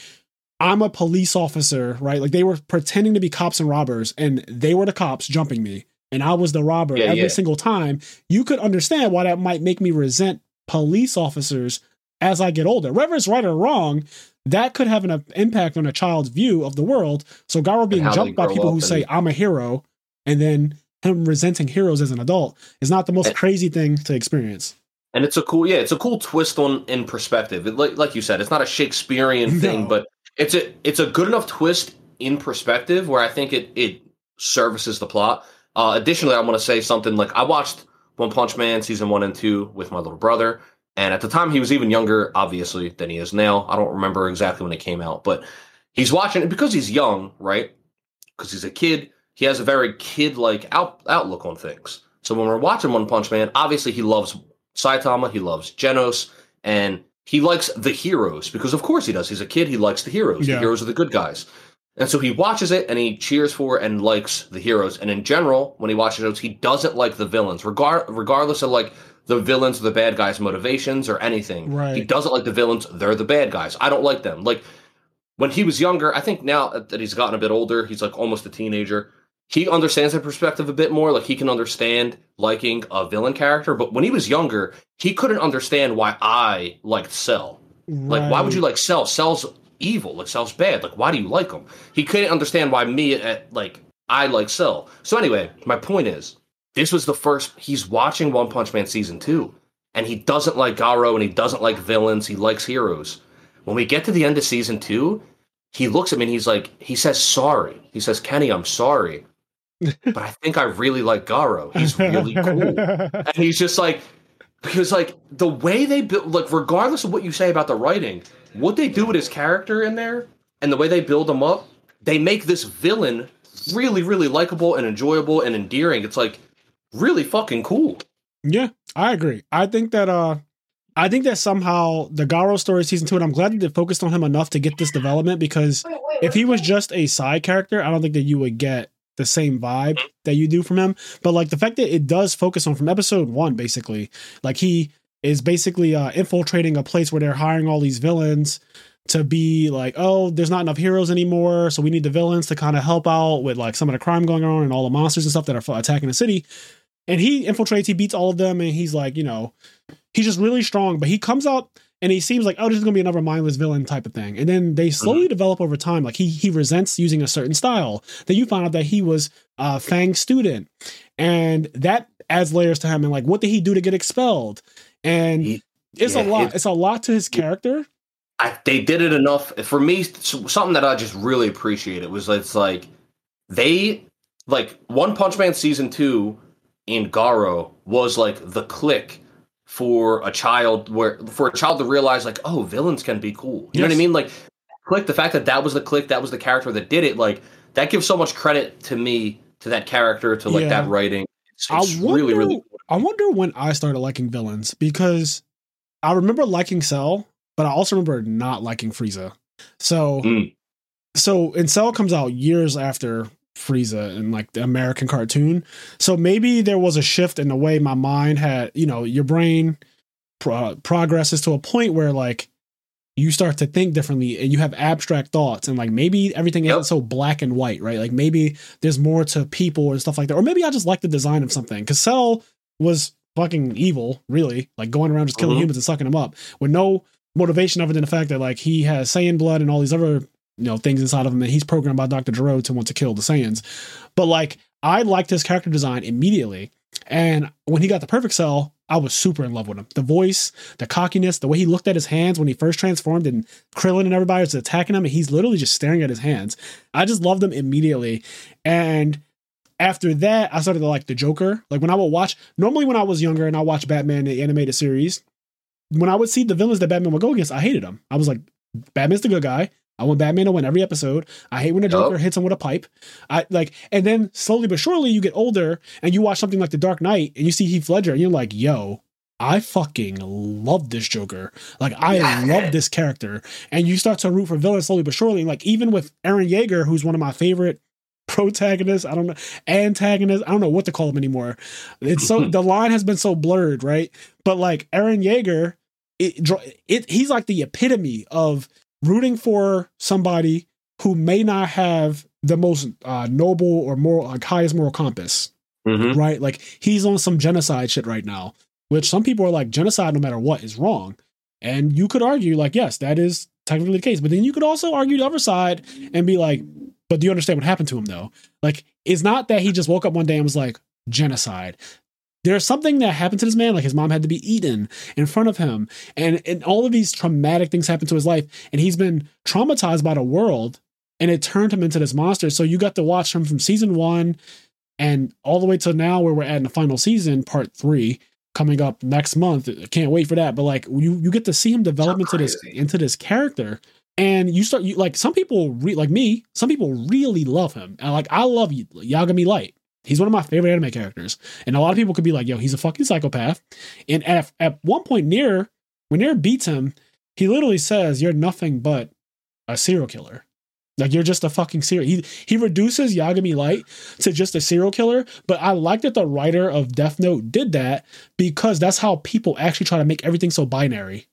I'm a police officer, right? Like, they were pretending to be cops and robbers, and they were the cops jumping me, and I was the robber Yeah, every yeah. single time, you could understand why that might make me resent police officers as I get older. Whether it's right or wrong, that could have an uh, impact on a child's view of the world. So Garo being jumped by people who say I'm a hero, and then him resenting heroes as an adult is not the most crazy thing to experience. And it's a cool, yeah, it's a cool twist on in perspective. It, like, like you said, it's not a Shakespearean thing, No. but it's a it's a good enough twist in perspective where I think it it services the plot. Uh, additionally, I want to say something like I watched One Punch Man season one and two with my little brother, and at the time he was even younger, obviously, than he is now. I don't remember exactly when it came out, but he's watching it because he's young, right? Because he's a kid. He has a very kid like out, outlook on things. So when we're watching One Punch Man, obviously he loves Saitama, he loves Genos, and he likes the heroes because of course he does. He's a kid, he likes the heroes. Yeah. The heroes are the good guys. And so he watches it and he cheers for and likes the heroes. And in general, when he watches those, he doesn't like the villains, regard regardless of like the villains or the bad guys' motivations or anything. Right. He doesn't like the villains. They're the bad guys. I don't like them. Like when he was younger, I think now that he's gotten a bit older, he's like almost a teenager. He understands the perspective a bit more. Like he can understand liking a villain character. But when he was younger, he couldn't understand why I liked Cell. Like, why would you like Cell? Cell's evil. Like, Cell's bad. Like, why do you like him? He couldn't understand why me, at, like, I like Cell. So, anyway, my point is this was the first, he's watching One Punch Man season two, and he doesn't like Garo and he doesn't like villains. He likes heroes. When we get to the end of season two, he looks at me and he's like, he says, sorry. He says, Kenny, I'm sorry. But I think I really like Garo. He's really cool. and he's just like, because like the way they build like regardless of what you say about the writing what they do with his character in there and the way they build him up they make this villain really really likable and enjoyable and endearing it's like really fucking cool yeah i agree i think that uh i think that somehow the garo story season two and i'm glad that they focused on him enough to get this development because if he was just a side character i don't think that you would get the same vibe that you do from him. But like the fact that it does focus on from episode one, basically, like he is basically uh, infiltrating a place where they're hiring all these villains to be like, oh, there's not enough heroes anymore, so we need the villains to kind of help out with like some of the crime going on and all the monsters and stuff that are attacking the city. And he infiltrates, he beats all of them, and he's like, you know, he's just really strong. But he comes out and he seems like, oh, this is gonna be another mindless villain type of thing. And then they slowly mm-hmm. develop over time. Like he he resents using a certain style. Then you find out that he was a Fang's student, and that adds layers to him. And like, what did he do to get expelled? And he, it's yeah, a lot. It, it's a lot to his character. I, they did it enough for me. Something that I just really appreciated was it's like they like One Punch Man season two in Garo was like the click for a child where for a child to realize like oh villains can be cool you yes. know what i mean like click the fact that that was the click that was the character that did it like that gives so much credit to me to that character to like yeah. that writing it's, it's I wonder, really really cool. i wonder when i started liking villains because i remember liking cell but i also remember not liking frieza so mm. so and cell comes out years after Frieza and like the American cartoon. So maybe there was a shift in the way my mind had, you know, your brain pro- progresses to a point where like you start to think differently and you have abstract thoughts and like maybe everything yep. isn't so black and white, right? Like maybe there's more to people and stuff like that. Or maybe I just like the design of something. Cell was fucking evil, really, like going around just killing mm-hmm. humans and sucking them up with no motivation other than the fact that like he has Saiyan blood and all these other you know things inside of him and he's programmed by Dr. Gero to want to kill the Saiyans. But like I liked his character design immediately. And when he got the perfect cell, I was super in love with him. The voice, the cockiness, the way he looked at his hands when he first transformed and Krillin and everybody was attacking him and he's literally just staring at his hands. I just loved him immediately. And after that, I started to like the Joker. Like when I would watch, normally when I was younger and I watched Batman, the animated series, when I would see the villains that Batman would go against, I hated them. I was like, Batman's the good guy. I want Batman to win every episode. I hate when a Joker hits him with a pipe. I like, and then slowly but surely you get older and you watch something like The Dark Knight and you see Heath Ledger and you're like, yo, I fucking love this Joker. Like, I love this character. And you start to root for villains slowly but surely. Like, even with Eren Yeager, who's one of my favorite protagonists, I don't know, antagonists, I don't know what to call him anymore. It's so, the line has been so blurred, right? But like Eren Yeager, it, it, he's like the epitome of rooting for somebody who may not have the most uh, noble or more like highest moral compass, mm-hmm. right? Like he's on some genocide shit right now, which some people are like genocide no matter what is wrong, and you could argue like yes that is technically the case, but then you could also argue the other side and be like, but do you understand what happened to him though? Like it's not that he just woke up one day and was like genocide there's something that happened to this man like his mom had to be eaten in front of him. And, and all of these traumatic things happened to his life. And he's been traumatized by the world and it turned him into this monster. So you got to watch him from season one and all the way to now where we're at in the final season part three coming up next month. Can't wait for that. But like you you get to see him develop into this into this character. And you start you like some people re, like me some people really love him. And like i love yagami light He's one of my favorite anime characters. And a lot of people could be like, yo, he's a fucking psychopath. And at, at one point, Near, when Near beats him, he literally says, You're nothing but a serial killer. Like you're just a fucking serial. He he reduces Yagami Light to just a serial killer, but I like that the writer of Death Note did that because that's how people actually try to make everything so binary.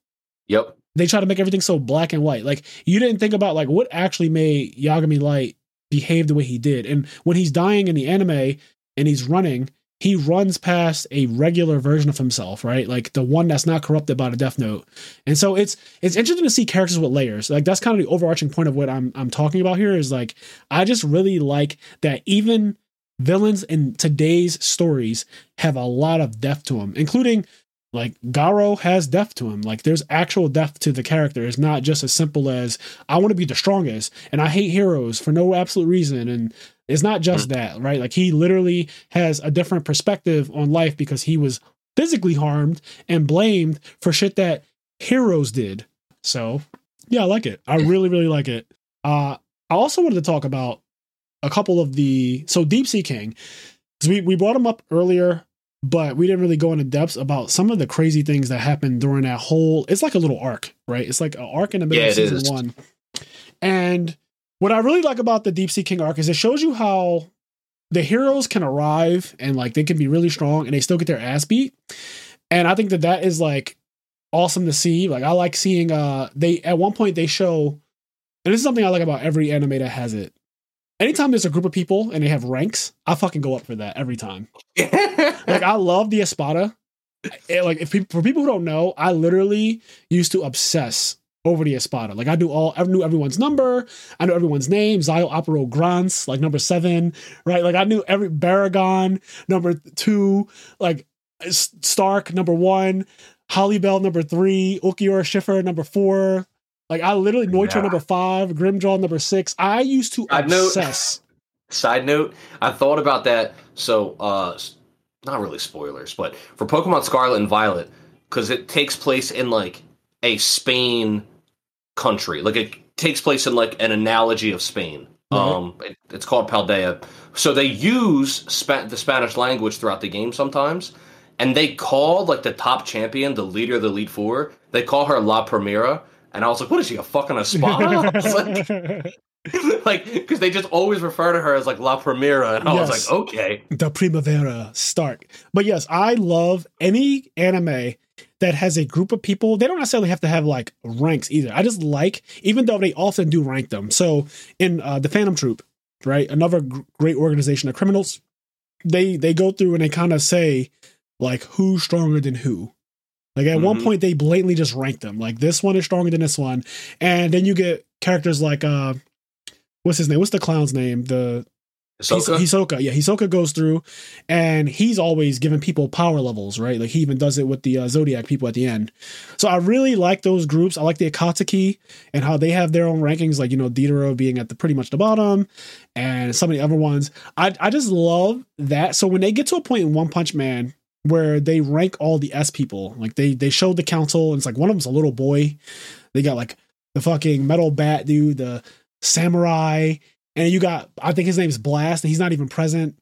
Yep. They try to make everything so black and white. Like you didn't think about like what actually made Yagami Light behave the way he did. And when he's dying in the anime and he's running, he runs past a regular version of himself, right? Like the one that's not corrupted by the Death Note. And so it's it's interesting to see characters with layers. Like that's kind of the overarching point of what I'm I'm talking about here is like I just really like that even villains in today's stories have a lot of depth to them, including like Garo has depth to him. Like there's actual depth to the character. It's not just as simple as I want to be the strongest and I hate heroes for no absolute reason and it's not just that, right? Like he literally has a different perspective on life because he was physically harmed and blamed for shit that heroes did. So, yeah, I like it. I really, really like it. Uh, I also wanted to talk about a couple of the so Deep Sea King. So we we brought him up earlier, but we didn't really go into depths about some of the crazy things that happened during that whole. It's like a little arc, right? It's like an arc in the middle Yeah, of season is. one, and what I really like about the Deep Sea King arc is it shows you how the heroes can arrive and like they can be really strong and they still get their ass beat. And I think that that is like awesome to see. Like I like seeing uh they at one point they show and this is something I like about every anime that has it. Anytime there's a group of people and they have ranks, I fucking go up for that every time. Like I love the Espada. Eh, Like if people, for people who don't know, I literally used to obsess over the Espada. Like I do all, I knew everyone's number, I knew everyone's name. Szayelaporro Granz, like number seven, right? Like I knew every Baraggan number two, like Stark number one, Halibel number three, Ulquiorra Schiffer number four. Like I literally Nnoitra Yeah. number five, Grimmjow number six. I used to know- obsess. Side note, I thought about that. So, uh, not really spoilers, but for Pokemon Scarlet and Violet, because it takes place in like a Spain country, like it takes place in like an analogy of Spain. Right. Um, it- it's called Paldea. So they use Spa- the Spanish language throughout the game sometimes, and they call like the top champion, the leader of the Elite Four. They call her La Primera, and I was like, "What is she, a fucking Espada?" I was like, because they just always refer to her as like La Primera, and I was like, okay, the Primavera Stark. But yes, I love any anime that has a group of people. They don't necessarily have to have like ranks either. I just like, even though they often do rank them. So in uh, the Phantom Troop, right, another gr- great organization of criminals, they they go through and they kind of say like who's stronger than who. Like at one Mhm. point, they blatantly just rank them. Like this one is stronger than this one, and then you get characters like uh, what's his name? What's the clown's name? The Hisoka. Hisoka, yeah, Hisoka goes through, and he's always giving people power levels, right? Like he even does it with the uh, Zodiac people at the end. So I really like those groups. I like the Akatsuki and how they have their own rankings, like you know Deidara being at the pretty much the bottom, and some of the other ones. I I just love that. So when they get to a point in One Punch Man where they rank all the S people, like they they showed the council, and it's like one of them's a little boy. They got like the fucking metal bat dude, the samurai, and you got I think his name's Blast, and he's not even present.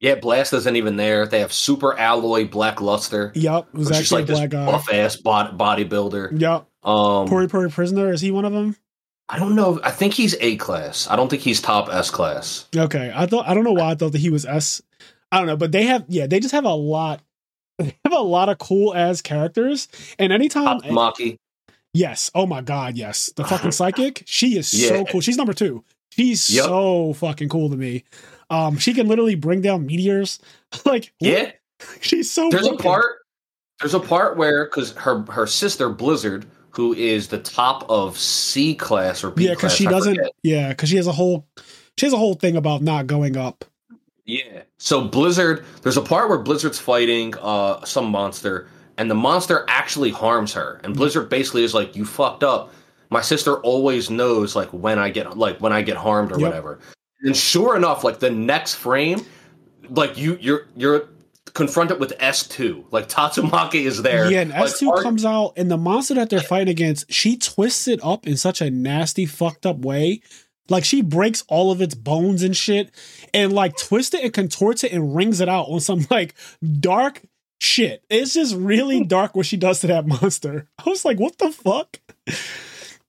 yeah, Blast isn't even there. They have Super Alloy Black Luster, Yup, who's which is actually like a this black guy. buff ass bod- bodybuilder. Yup, Um, Puri Puri Prisoner is he one of them? I don't know. I think he's A class. I don't think he's top S class. Okay, I thought I don't know why I thought that he was S. I don't know, but they have yeah, they just have a lot. They have a lot of cool ass characters, and anytime Maki. yes, oh my god, yes, the fucking psychic, she is Yeah. so cool. She's number two. She's Yup. so fucking cool to me. Um, she can literally bring down meteors. like? Yeah, she's so. there's a part. There's a part where because her her sister Blizzard, who is the top of C class or B Yeah, because she I doesn't. forget. Yeah, because she has a whole. She has a whole thing about not going up. Yeah. So Blizzard, there's a part where Blizzard's fighting uh some monster, and the monster actually harms her, and Blizzard basically is like, "You fucked up." My sister always knows like when I get like when I get harmed or Yep. whatever. And sure enough, like the next frame, like you you're you're confronted with S two. Like Tatsumaki is there. Yeah, and S2 are- comes out, and the monster that they're fighting against, she twists it up in such a nasty, fucked up way. Like she breaks all of its bones and shit, and like twists it and contorts it and wrings it out on some like dark shit. It's just really hmm. dark what she does to that monster. I was like, what the fuck?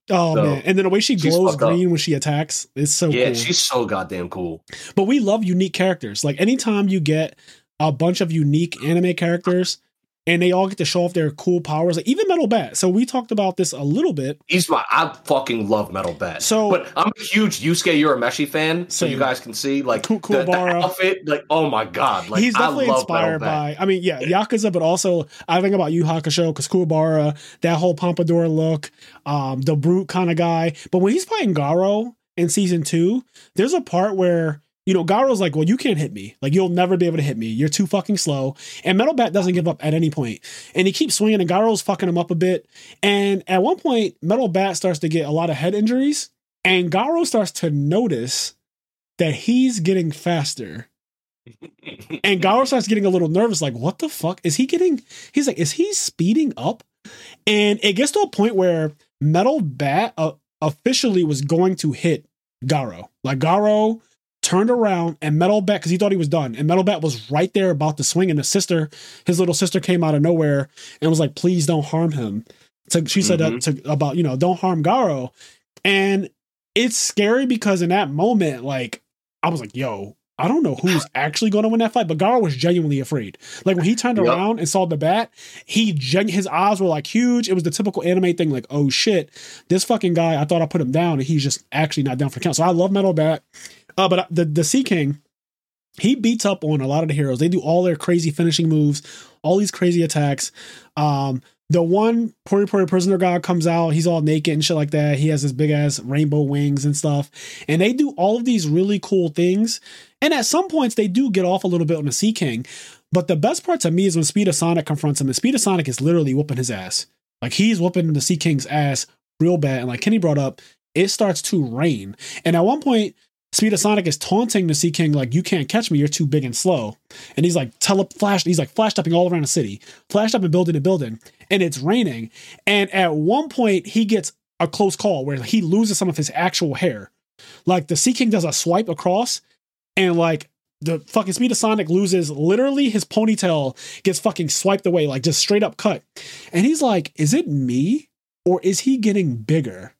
Oh So, man! And then the way she glows fucked up. green when she attacks is so yeah, cool. she's so goddamn cool. But we love unique characters. Like anytime you get a bunch of unique anime characters and they all get to show off their cool powers, like even Metal Bat. So we talked about this a little bit. He's my. I fucking love Metal Bat. So- but I'm a huge Yusuke Urameshi fan, so Same. you guys can see like the, the outfit. Like, oh my god, like He's definitely I love inspired Metal Bat. by. I mean, yeah, Yakuza, but also I think about Yu Hakusho because Kuwabara, that whole pompadour look, um, the brute kind of guy. But when he's playing Garo in season two, there's a part where you know Garo's like, "Well, you can't hit me. Like, you'll never be able to hit me. You're too fucking slow." And Metal Bat doesn't give up at any point, and he keeps swinging, and Garo's fucking him up a bit. And at one point, Metal Bat starts to get a lot of head injuries, and Garo starts to notice that he's getting faster. And Garo starts getting a little nervous, like, what the fuck? Is he getting he's like, is he speeding up? And it gets to a point where Metal Bat uh, officially was going to hit Garo. Like Garo turned around and Metal Bat, because he thought he was done, and Metal Bat was right there about to swing, and the sister, his little sister came out of nowhere and was like, please don't harm him. So she said that mm-hmm. to about, you know, don't harm Garo. And it's scary because in that moment, like, I was like, yo, I don't know who's actually going to win that fight, but Garo was genuinely afraid. Like when he turned Yep. around and saw the bat, he gen- his eyes were like huge. It was the typical anime thing, like oh shit, this fucking guy. I thought I put him down, and he's just actually not down for count. So I love Metal Bat, uh, but the the Sea King, he beats up on a lot of the heroes. They do all their crazy finishing moves, all these crazy attacks. Um, the one Puri Puri prisoner guy comes out, he's all naked and shit like that. He has his big ass rainbow wings and stuff. And they do all of these really cool things. And at some points, they do get off a little bit on the Sea King. But the best part to me is when Speed of Sonic confronts him, and Speed of Sonic is literally whooping his ass. Like he's whooping the Sea King's ass real bad. And like Kenny brought up, it starts to rain. And at one point, Speed of Sonic is taunting the Sea King, like, you can't catch me, you're too big and slow. And he's like tele flash, he's like flash stepping all around the city, flash up and building to building, and it's raining. And at one point, he gets a close call where he loses some of his actual hair. Like the Sea King does a swipe across, and like the fucking Speed of Sonic loses literally his ponytail gets fucking swiped away, like just straight up cut. And he's like, is it me? Or is he getting bigger?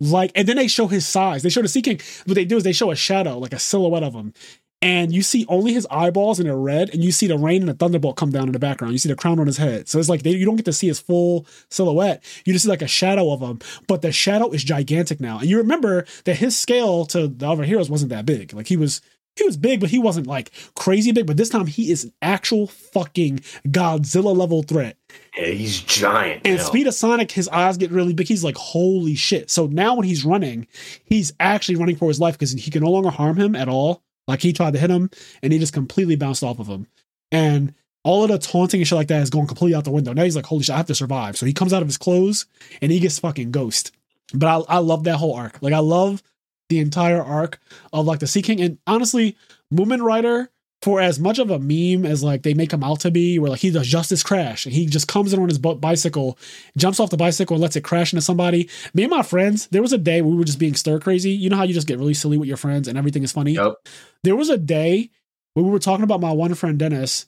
Like, and then they show his size. They show the Sea King. What they do is they show a shadow, like a silhouette of him. And you see only his eyeballs and they're red, and you see the rain and the thunderbolt come down in the background. You see the crown on his head. So it's like they, you don't get to see his full silhouette. You just see like a shadow of him, but the shadow is gigantic now. And you remember that his scale to the other heroes wasn't that big. Like he was he was big, but he wasn't like crazy big. But this time he is an actual fucking Godzilla level threat. Yeah, he's giant. And now. Speed of Sonic, his eyes get really big. He's like, holy shit. So now when he's running, he's actually running for his life because he can no longer harm him at all. Like he tried to hit him and he just completely bounced off of him. And all of the taunting and shit like that is going completely out the window. Now he's like, holy shit, I have to survive. So he comes out of his clothes and he gets fucking ghost. But I, I love that whole arc. Like I love the entire arc of like the Sea King. And honestly, Mumen Rider, for as much of a meme as like they make him out to be, where like he does Justice Crash and he just comes in on his bicycle, jumps off the bicycle and lets it crash into somebody. Me and my friends, there was a day we were just being stir crazy. You know how you just get really silly with your friends and everything is funny? Yep. There was a day where we were talking about my one friend Dennis,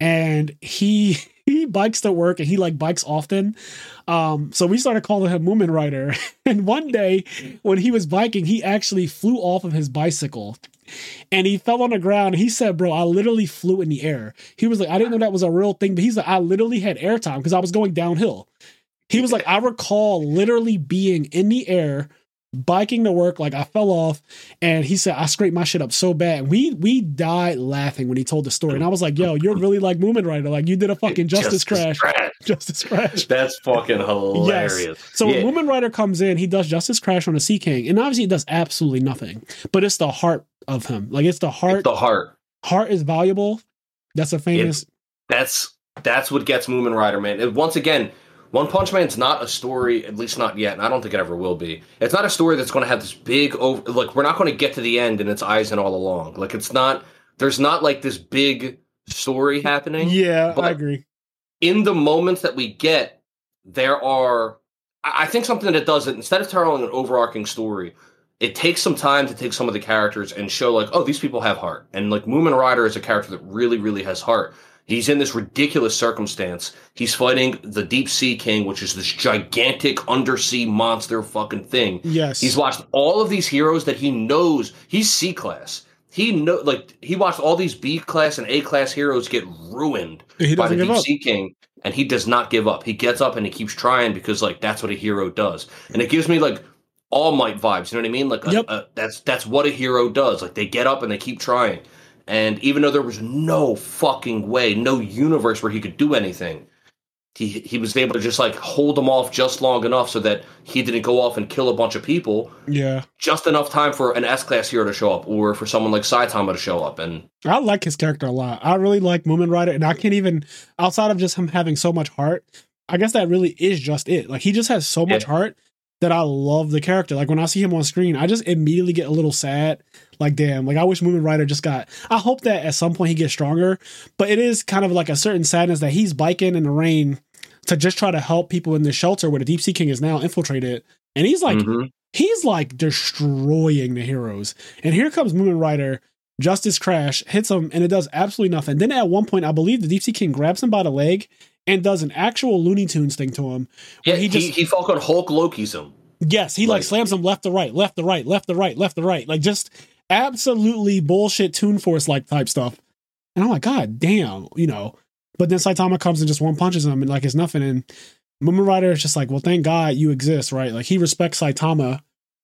and he bikes to work and he like bikes often. Um, so we started calling him Mumen Rider. And one day when he was biking, he actually flew off of his bicycle and he fell on the ground. He said, Bro, I literally flew in the air. He was like, I didn't know that was a real thing, but he's like, I literally had airtime because I was going downhill. He was like, I recall literally being in the air, biking to work, like I fell off, and he said I scraped my shit up so bad. We we died laughing when he told the story. And I was like, yo, you're really like Mumen Rider. Like you did a fucking Justice, Crash. Justice Crash. That's fucking hilarious. So Yeah. when Mumen Rider comes in, he does Justice Crash on a Sea King, and obviously it does absolutely nothing. But it's the heart of him. Like it's the heart. It's the heart. heart is valuable. That's a famous. That's that's what gets Mumen Rider, man. And once again, One Punch Man's not a story, at least not yet, and I don't think it ever will be. It's not a story that's going to have this big over. Like we're not going to get to the end and it's eyes and all along. Like it's not. There's not like this big story happening. yeah, but- I agree. in the moments that we get, there are. I I think something that does it instead of telling an overarching story, it takes some time to take some of the characters and show like, oh, these people have heart, and like Mumen Rider is a character that really, really has heart. He's in this ridiculous circumstance. He's fighting the Deep Sea King, which is this gigantic undersea monster fucking thing. Yes. He's watched all of these heroes that he knows. He's C class. He know like he watched all these B class and A class heroes get ruined by the Deep up. Sea King, and he does not give up. He gets up and he keeps trying because like that's what a hero does, and it gives me like All Might vibes. You know what I mean? Like a- a- that's that's what a hero does. Like they get up and they keep trying, and even though there was no fucking way, no universe where he could do anything. He, he was able to just like hold them off just long enough so that he didn't go off and kill a bunch of people Yeah. just enough time for an S class hero to show up or for someone like Saitama to show up. And I like his character a lot. I really like Mumen Rider, and I can't even outside of just him having so much heart. I guess that really is just it. Like he just has so much Yeah. heart that I love the character. Like when I see him on screen, I just immediately get a little sad. Like damn, like I wish Mumen Rider just got. I hope that at some point he gets stronger, but it is kind of like a certain sadness that he's biking in the rain to just try to help people in the shelter where the Deep Sea King is now infiltrated, and he's like Mhm. he's like destroying the heroes. And here comes Mumen Rider, Justice Crash, hits him, and it does absolutely nothing. Then at one point, I believe the Deep Sea King grabs him by the leg and does an actual Looney Tunes thing to him. yeah, he, he he, just he Falcon Hulk Loki's him. yes, he like like- slams him left to right, left to right, left to right, left to right, like just absolutely bullshit Toon Force like type stuff. And I'm like, God damn, you know. But then Saitama comes and just one punches him and like it's nothing. And Mumen Rider is just like, well, thank God you exist, right? Like he respects Saitama,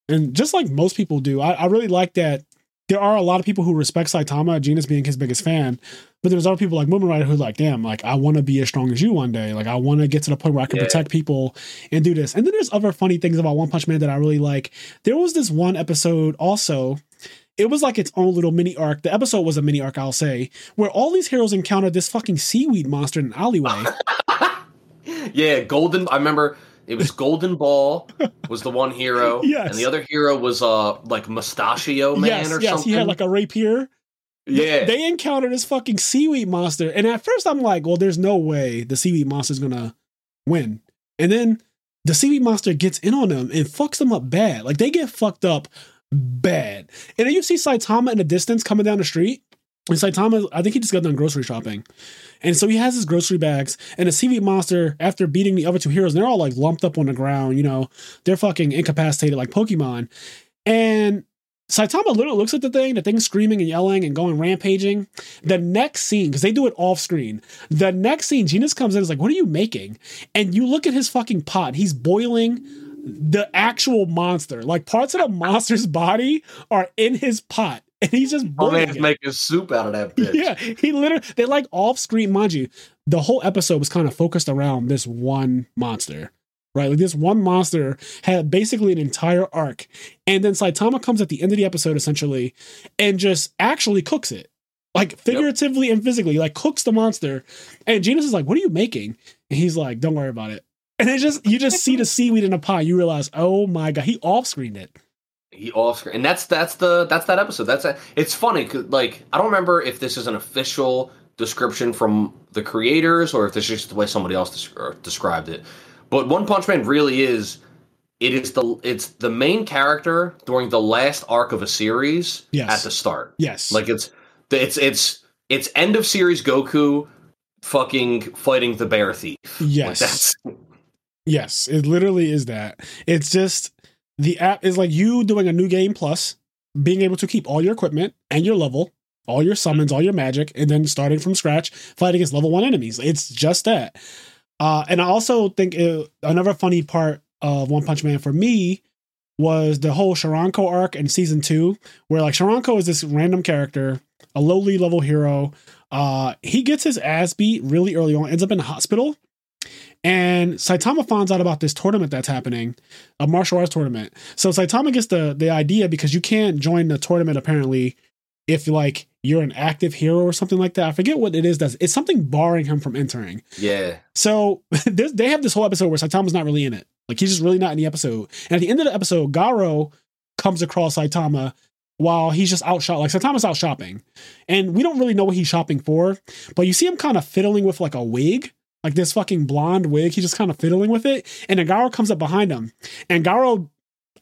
and just like most people do, I, I really like that. There are a lot of people who respect Saitama, Genos being his biggest fan, but there's other people like Mumen Rider who like, damn, like I want to be as strong as you one day. Like I want to get to the point where I can Yeah. protect people and do this. And then there's other funny things about One Punch Man that I really like. There was this one episode also. It was like its own little mini arc. The episode was a mini arc, I'll say, where all these heroes encountered this fucking seaweed monster in an alleyway. Yeah, Golden. I remember it was Golden Ball was the one hero, Yes. and the other hero was uh like Mustachio Man yes, or yes, something. he had like a rapier. yeah, They encountered this fucking seaweed monster. And at first I'm like, well, there's no way the seaweed monster's gonna win. And then the seaweed monster gets in on them and fucks them up bad. Like they get fucked up bad. And then you see Saitama in the distance coming down the street. And Saitama, I think he just got done grocery shopping. And so he has his grocery bags. And the seaweed monster, after beating the other two heroes, they're all like lumped up on the ground, you know, they're fucking incapacitated like Pokemon. And Saitama literally looks at the thing, the thing's screaming and yelling and going rampaging. The next scene, because they do it off screen, the next scene, Genos comes in and is like, What are you making? And you look at his fucking pot, he's boiling the actual monster. Like parts of the monster's body are in his pot. And he's just boiling man's making soup out of that bitch. Yeah, he literally they like off screen, mind you. The whole episode was kind of focused around this one monster, right? Like this one monster had basically an entire arc, and then Saitama comes at the end of the episode essentially, and just actually cooks it, like figuratively and physically, like cooks the monster. And Genos is like, "What are you making?" And he's like, "Don't worry about it." And it just you just see the seaweed in a pot. You realize, oh my god, he off screened it. He off screen, and that's that's the that's that episode. That's a, it's funny. 'cause, like I don't remember if this is an official description from the creators or if this is just the way somebody else des- described it. But One Punch Man really is. It is the it's the main character during the last arc of a series Yes. at the start. Yes, Like it's it's it's it's end of series Goku fucking fighting the bear thief. Like, yes. that's Yes, it literally is that. It's just the app is like you doing a new game plus being able to keep all your equipment and your level, all your summons, all your magic, and then starting from scratch, fight against level one enemies. It's just that. Uh, and I also think it, another funny part of One Punch Man for me was the whole Charanko arc in season two, where like Charanko is this random character, a lowly level hero. Uh, he gets his ass beat really early on, ends up in the hospital. And Saitama finds out about this tournament that's happening, a martial arts tournament. So Saitama gets the the idea because you can't join the tournament apparently if like you're an active hero or something like that. I forget what it is. That's it's something barring him from entering. yeah. So this, they have this whole episode where Saitama's not really in it. Like he's just really not in the episode. And at the end of the episode, Garo comes across Saitama while he's just out shop. Like Saitama's out shopping, and we don't really know what he's shopping for. But you see him kind of fiddling with like a wig, like this fucking blonde wig. He's just kind of fiddling with it, and then Garo comes up behind him, and Garo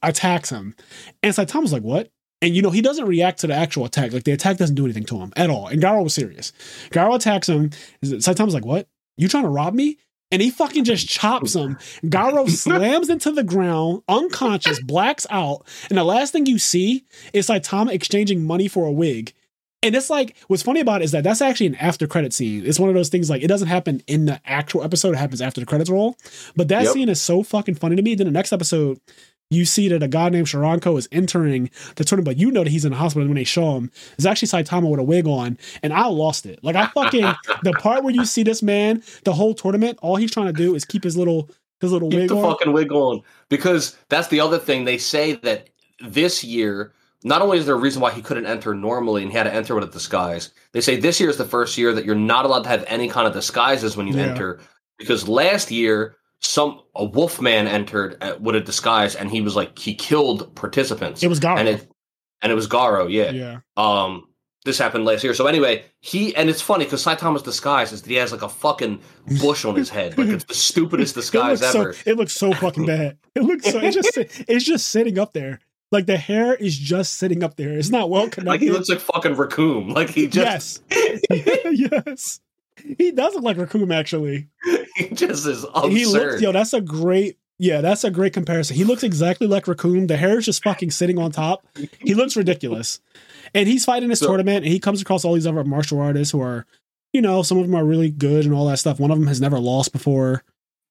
attacks him. And Saitama's like, "What?" And you know, he doesn't react to the actual attack. Like the attack doesn't do anything to him at all. And Garo was serious. Garo attacks him. Saitama's like, What? You trying to rob me? And he fucking just chops him. Garo slams into the ground, unconscious, blacks out. And the last thing you see is Saitama exchanging money for a wig. And it's like, what's funny about it is that that's actually an after credit scene. It's one of those things like it doesn't happen in the actual episode, it happens after the credits roll. But that Yep. scene is so fucking funny to me. Then the next episode, you see that a guy named Charanko is entering the tournament, but you know that he's in the hospital when they show him. It's actually Saitama with a wig on, and I lost it. Like I fucking the part where you see this man, the whole tournament, all he's trying to do is keep his little his little Keep wig the on. fucking wig on. Because that's the other thing. They say that this year, not only is there a reason why he couldn't enter normally and he had to enter with a disguise, they say this year is the first year that you're not allowed to have any kind of disguises when you Yeah. enter. Because last year, some a wolf man entered uh, with a disguise and he was like he killed participants. It was Garo. and it and it was Garo, yeah. yeah. Um, this happened last year. So anyway, he and it's funny because Saitama's disguise is that he has like a fucking bush on his head. Like it's the stupidest It disguise so, ever. it looks so fucking bad. It looks so it's just it's just sitting up there. Like the hair is just sitting up there. It's not well connected. Like he looks like fucking raccoon. Like he just yes. yes. He does look like Raccoon actually. he just is absurd. He looks yo, that's a great yeah, that's a great comparison. He looks exactly like Raccoon. The hair is just fucking sitting on top. He looks ridiculous. And he's fighting this So- tournament and he comes across all these other martial artists who are, you know, some of them are really good and all that stuff. One of them has never lost before.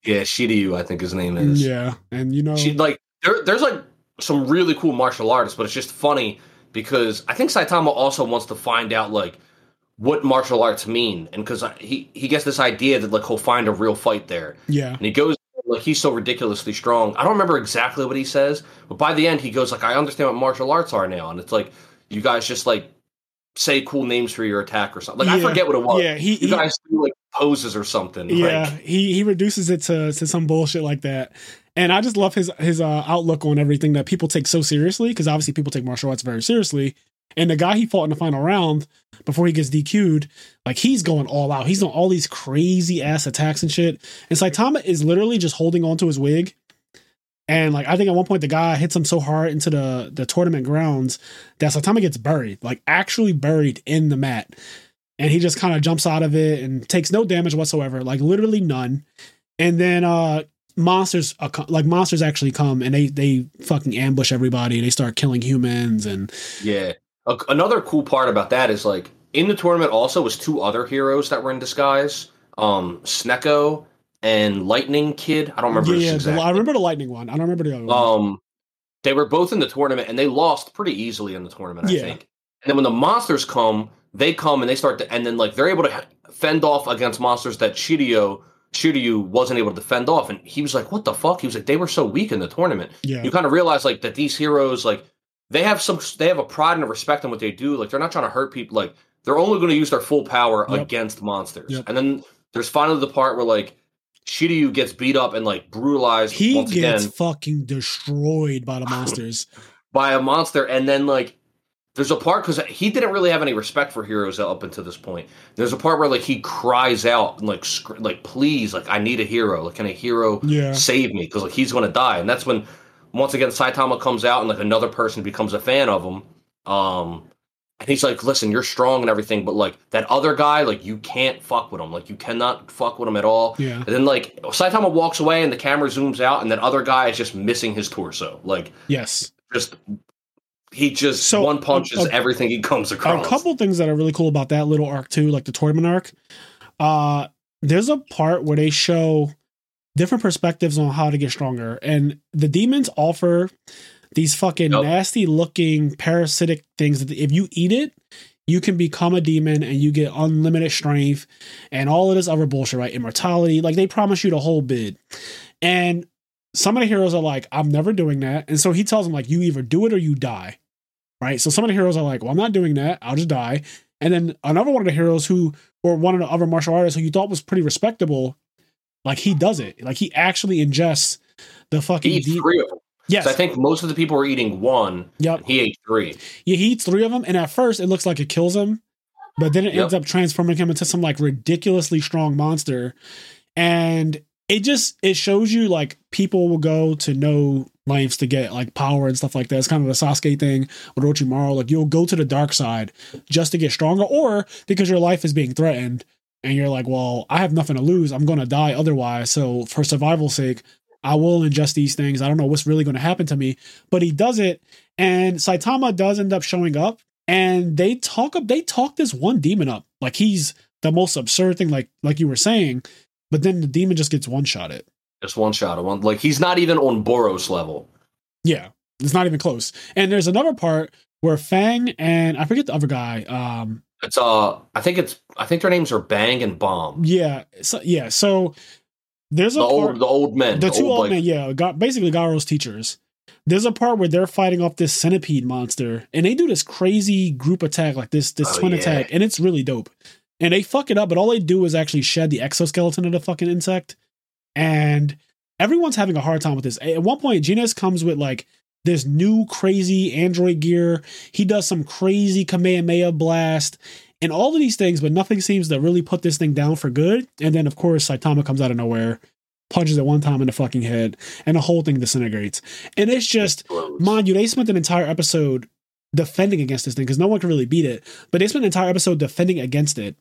yeah, Suiryu, I think his name is. Yeah. And you know She like there, there's like some really cool martial artists, but it's just funny because I think Saitama also wants to find out like what martial arts mean, and because he he gets this idea that like he'll find a real fight there, Yeah. and he goes like he's so ridiculously strong. I don't remember exactly what he says, but by the end he goes like I understand what martial arts are now, and it's like you guys just like say cool names for your attack or something. Like I forget what it was. Yeah, he, You he guys do like poses or something. yeah, Like, he he reduces it to to some bullshit like that. And I just love his his uh, outlook on everything that people take so seriously because obviously people take martial arts very seriously. And the guy he fought in the final round before he gets DQ'd, like he's going all out. He's doing all these crazy ass attacks and shit. And Saitama is literally just holding onto his wig. And like I think at one point the guy hits him so hard into the the tournament grounds that Saitama gets buried, like actually buried in the mat. And he just kind of jumps out of it and takes no damage whatsoever, like literally none. And then uh monsters uh, like monsters actually come and they they fucking ambush everybody. And they start killing humans and Yeah. A- another cool part about that is like in the tournament also was two other heroes that were in disguise. Um Snecko and Lightning Kid. I don't remember yeah, the, I remember the lightning one. I don't remember the other one. Um they were both in the tournament and they lost pretty easily in the tournament, I Yeah. think. And then when the monsters come, they come and they start to and then like they're able to fend off against monsters that Suiryu Suiryu wasn't able to defend off. And he was like, What the fuck? He was like, They were so weak in the tournament yeah, you kind of realize like that these heroes like they have some they have a pride and a respect in what they do like they're not trying to hurt people like they're only going to use their full power Yep. against monsters Yep. and then there's finally the part where like Suiryu gets beat up and like brutalized he gets again fucking destroyed by the monsters. by a monster and then like there's a part because he didn't really have any respect for heroes up until this point. There's a part where like he cries out and like sc- like please like I need a hero like can a hero Yeah. save me because like he's gonna die and that's when once again Saitama comes out and like another person becomes a fan of him um and he's like listen you're strong and everything but like that other guy like you can't fuck with him like you cannot fuck with him at all Yeah. and then like Saitama walks away and the camera zooms out and that other guy is just missing his torso like Yes. just he just So, one punches a- a- everything he comes across A couple things that are really cool about that little arc too, like the tournament arc. Uh there's a part where they show different perspectives on how to get stronger. And the demons offer these fucking Yep. nasty looking parasitic things that if you eat it, you can become a demon and you get unlimited strength and all of this other bullshit, right? Immortality. Like they promise you the whole bid. And some of the heroes are like, I'm never doing that. And so he tells them, like, you either do it or you die. Right. So some of the heroes are like, well, I'm not doing that. I'll just die. And then another one of the heroes who, or one of the other martial artists who you thought was pretty respectable, like he does it. Like he actually ingests the fucking he eats three of them Yes. so I think most of the people were eating one Yep. he ate three Yeah, he eats three of them, and at first it looks like it kills him, but then it Yep. ends up transforming him into some like ridiculously strong monster. And it just it shows you like people will go to no lengths to get like power and stuff like that. It's kind of the Sasuke thing with Orochimaru. Like you'll go to the dark side just to get stronger, or because your life is being threatened and you're like, well, I have nothing to lose. I'm gonna die otherwise. So for survival's sake, I will ingest these things. I don't know what's really going to happen to me, but he does it, and Saitama does end up showing up, and they talk up. They talk this one demon up like he's the most absurd thing, like like you were saying, but then the demon just gets one shot it. Just one shot of one. Like he's not even on Boros level. Yeah, it's not even close. And there's another part where Fang and I forget the other guy. Um, it's uh, I think it's I think their names are Bang and Bomb. Yeah, so, yeah. So there's a the part, old the old men, the two old like, men. Yeah, got basically Garo's teachers. There's a part where they're fighting off this centipede monster, and they do this crazy group attack, like this this Oh, twin yeah. attack, and it's really dope. And they fuck it up, but all they do is actually shed the exoskeleton of the fucking insect, and everyone's having a hard time with this. At one point, Genos comes with like this new crazy android gear. He does some crazy Kamehameha blast and all of these things, but nothing seems to really put this thing down for good. And then, of course, Saitama comes out of nowhere, punches it one time in the fucking head, and the whole thing disintegrates. And it's just, mind you, they spent an entire episode defending against this thing because no one can really beat it. But they spent an entire episode defending against it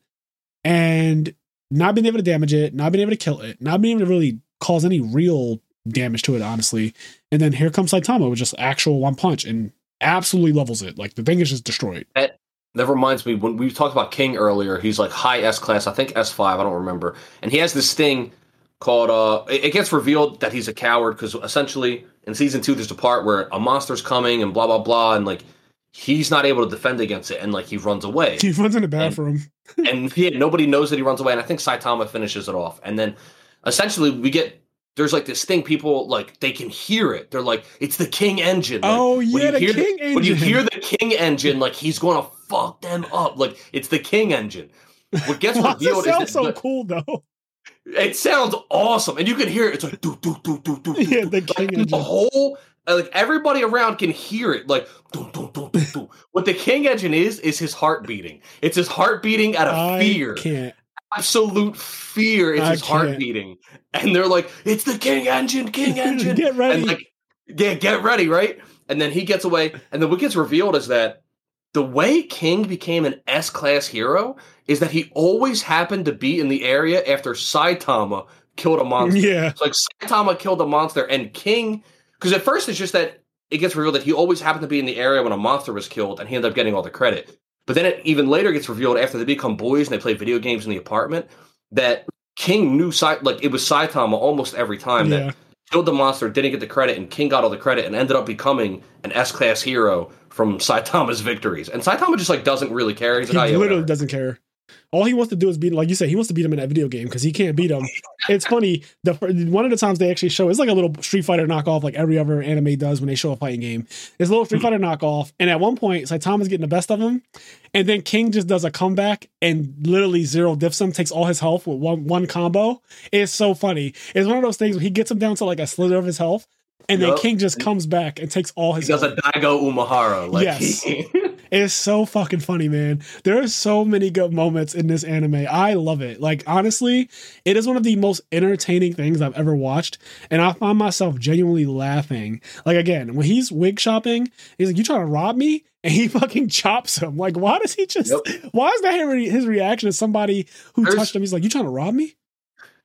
and not being able to damage it, not being able to kill it, not being able to really cause any real damage to it, honestly. And then here comes Saitama with just actual one punch and absolutely levels it. Like the thing is just destroyed. That that reminds me when we talked about King earlier. He's like high S class, I think S five. I don't remember. And he has this thing called. uh It it gets revealed that he's a coward because essentially in season two, there's a part where a monster's coming and blah blah blah, and like he's not able to defend against it, and like he runs away. He runs in the bathroom. and yeah, nobody knows that he runs away. And I think Saitama finishes it off. And then essentially we get there's like this thing people like they can hear it. They're like, it's the King engine. Like, Oh, yeah, the hear King engine. When you hear the King engine, like he's gonna fuck them up. Like it's the King engine. What gets Why does it revealed is so the- cool though? it sounds awesome, and you can hear it. It's like do do do do do. do, Yeah, the King like, engine. the whole Uh, like everybody around can hear it. Like. What the King engine is is his heart beating. It's his heart beating out of I fear can't. absolute fear is I his heart can't. beating. And they're like, it's the King engine, King engine. Get ready. And like, yeah, get ready, right? And then he gets away. And then what gets revealed is that the way King became an S class hero is that he always happened to be in the area after Saitama killed a monster. yeah. So like Saitama killed a monster and King, because at first it's just that it gets revealed that he always happened to be in the area when a monster was killed and he ended up getting all the credit. But then it even later gets revealed after they become boys and they play video games in the apartment that King knew like it was Saitama almost every time Yeah. that killed the monster, didn't get the credit, and King got all the credit and ended up becoming an S class hero from Saitama's victories. And Saitama just like doesn't really care. He's He like, oh, yeah, literally whatever. doesn't care. All he wants to do is beat, like you said, he wants to beat him in that video game because he can't beat him. It's funny. The one of the times they actually show it's like a little Street Fighter knockoff, like every other anime does when they show a fighting game. It's a little Street Fighter knockoff, and at one point, Saitama's getting the best of him, and then King just does a comeback and literally zero diffs him, takes all his health with one one combo. It's so funny. It's one of those things where he gets him down to like a slither of his health, and then King just comes back and takes all He his. does health. a Daigo Umehara. Like, Yes. It's so fucking funny, man. There are so many good moments in this anime. I love it. Like, honestly, it is one of the most entertaining things I've ever watched. And I find myself genuinely laughing. Like, again, when he's wig shopping, he's like, You trying to rob me? And he fucking chops him. Like, why does he just, Yep. why is that his his reaction to somebody who There's- touched him? He's like, You trying to rob me?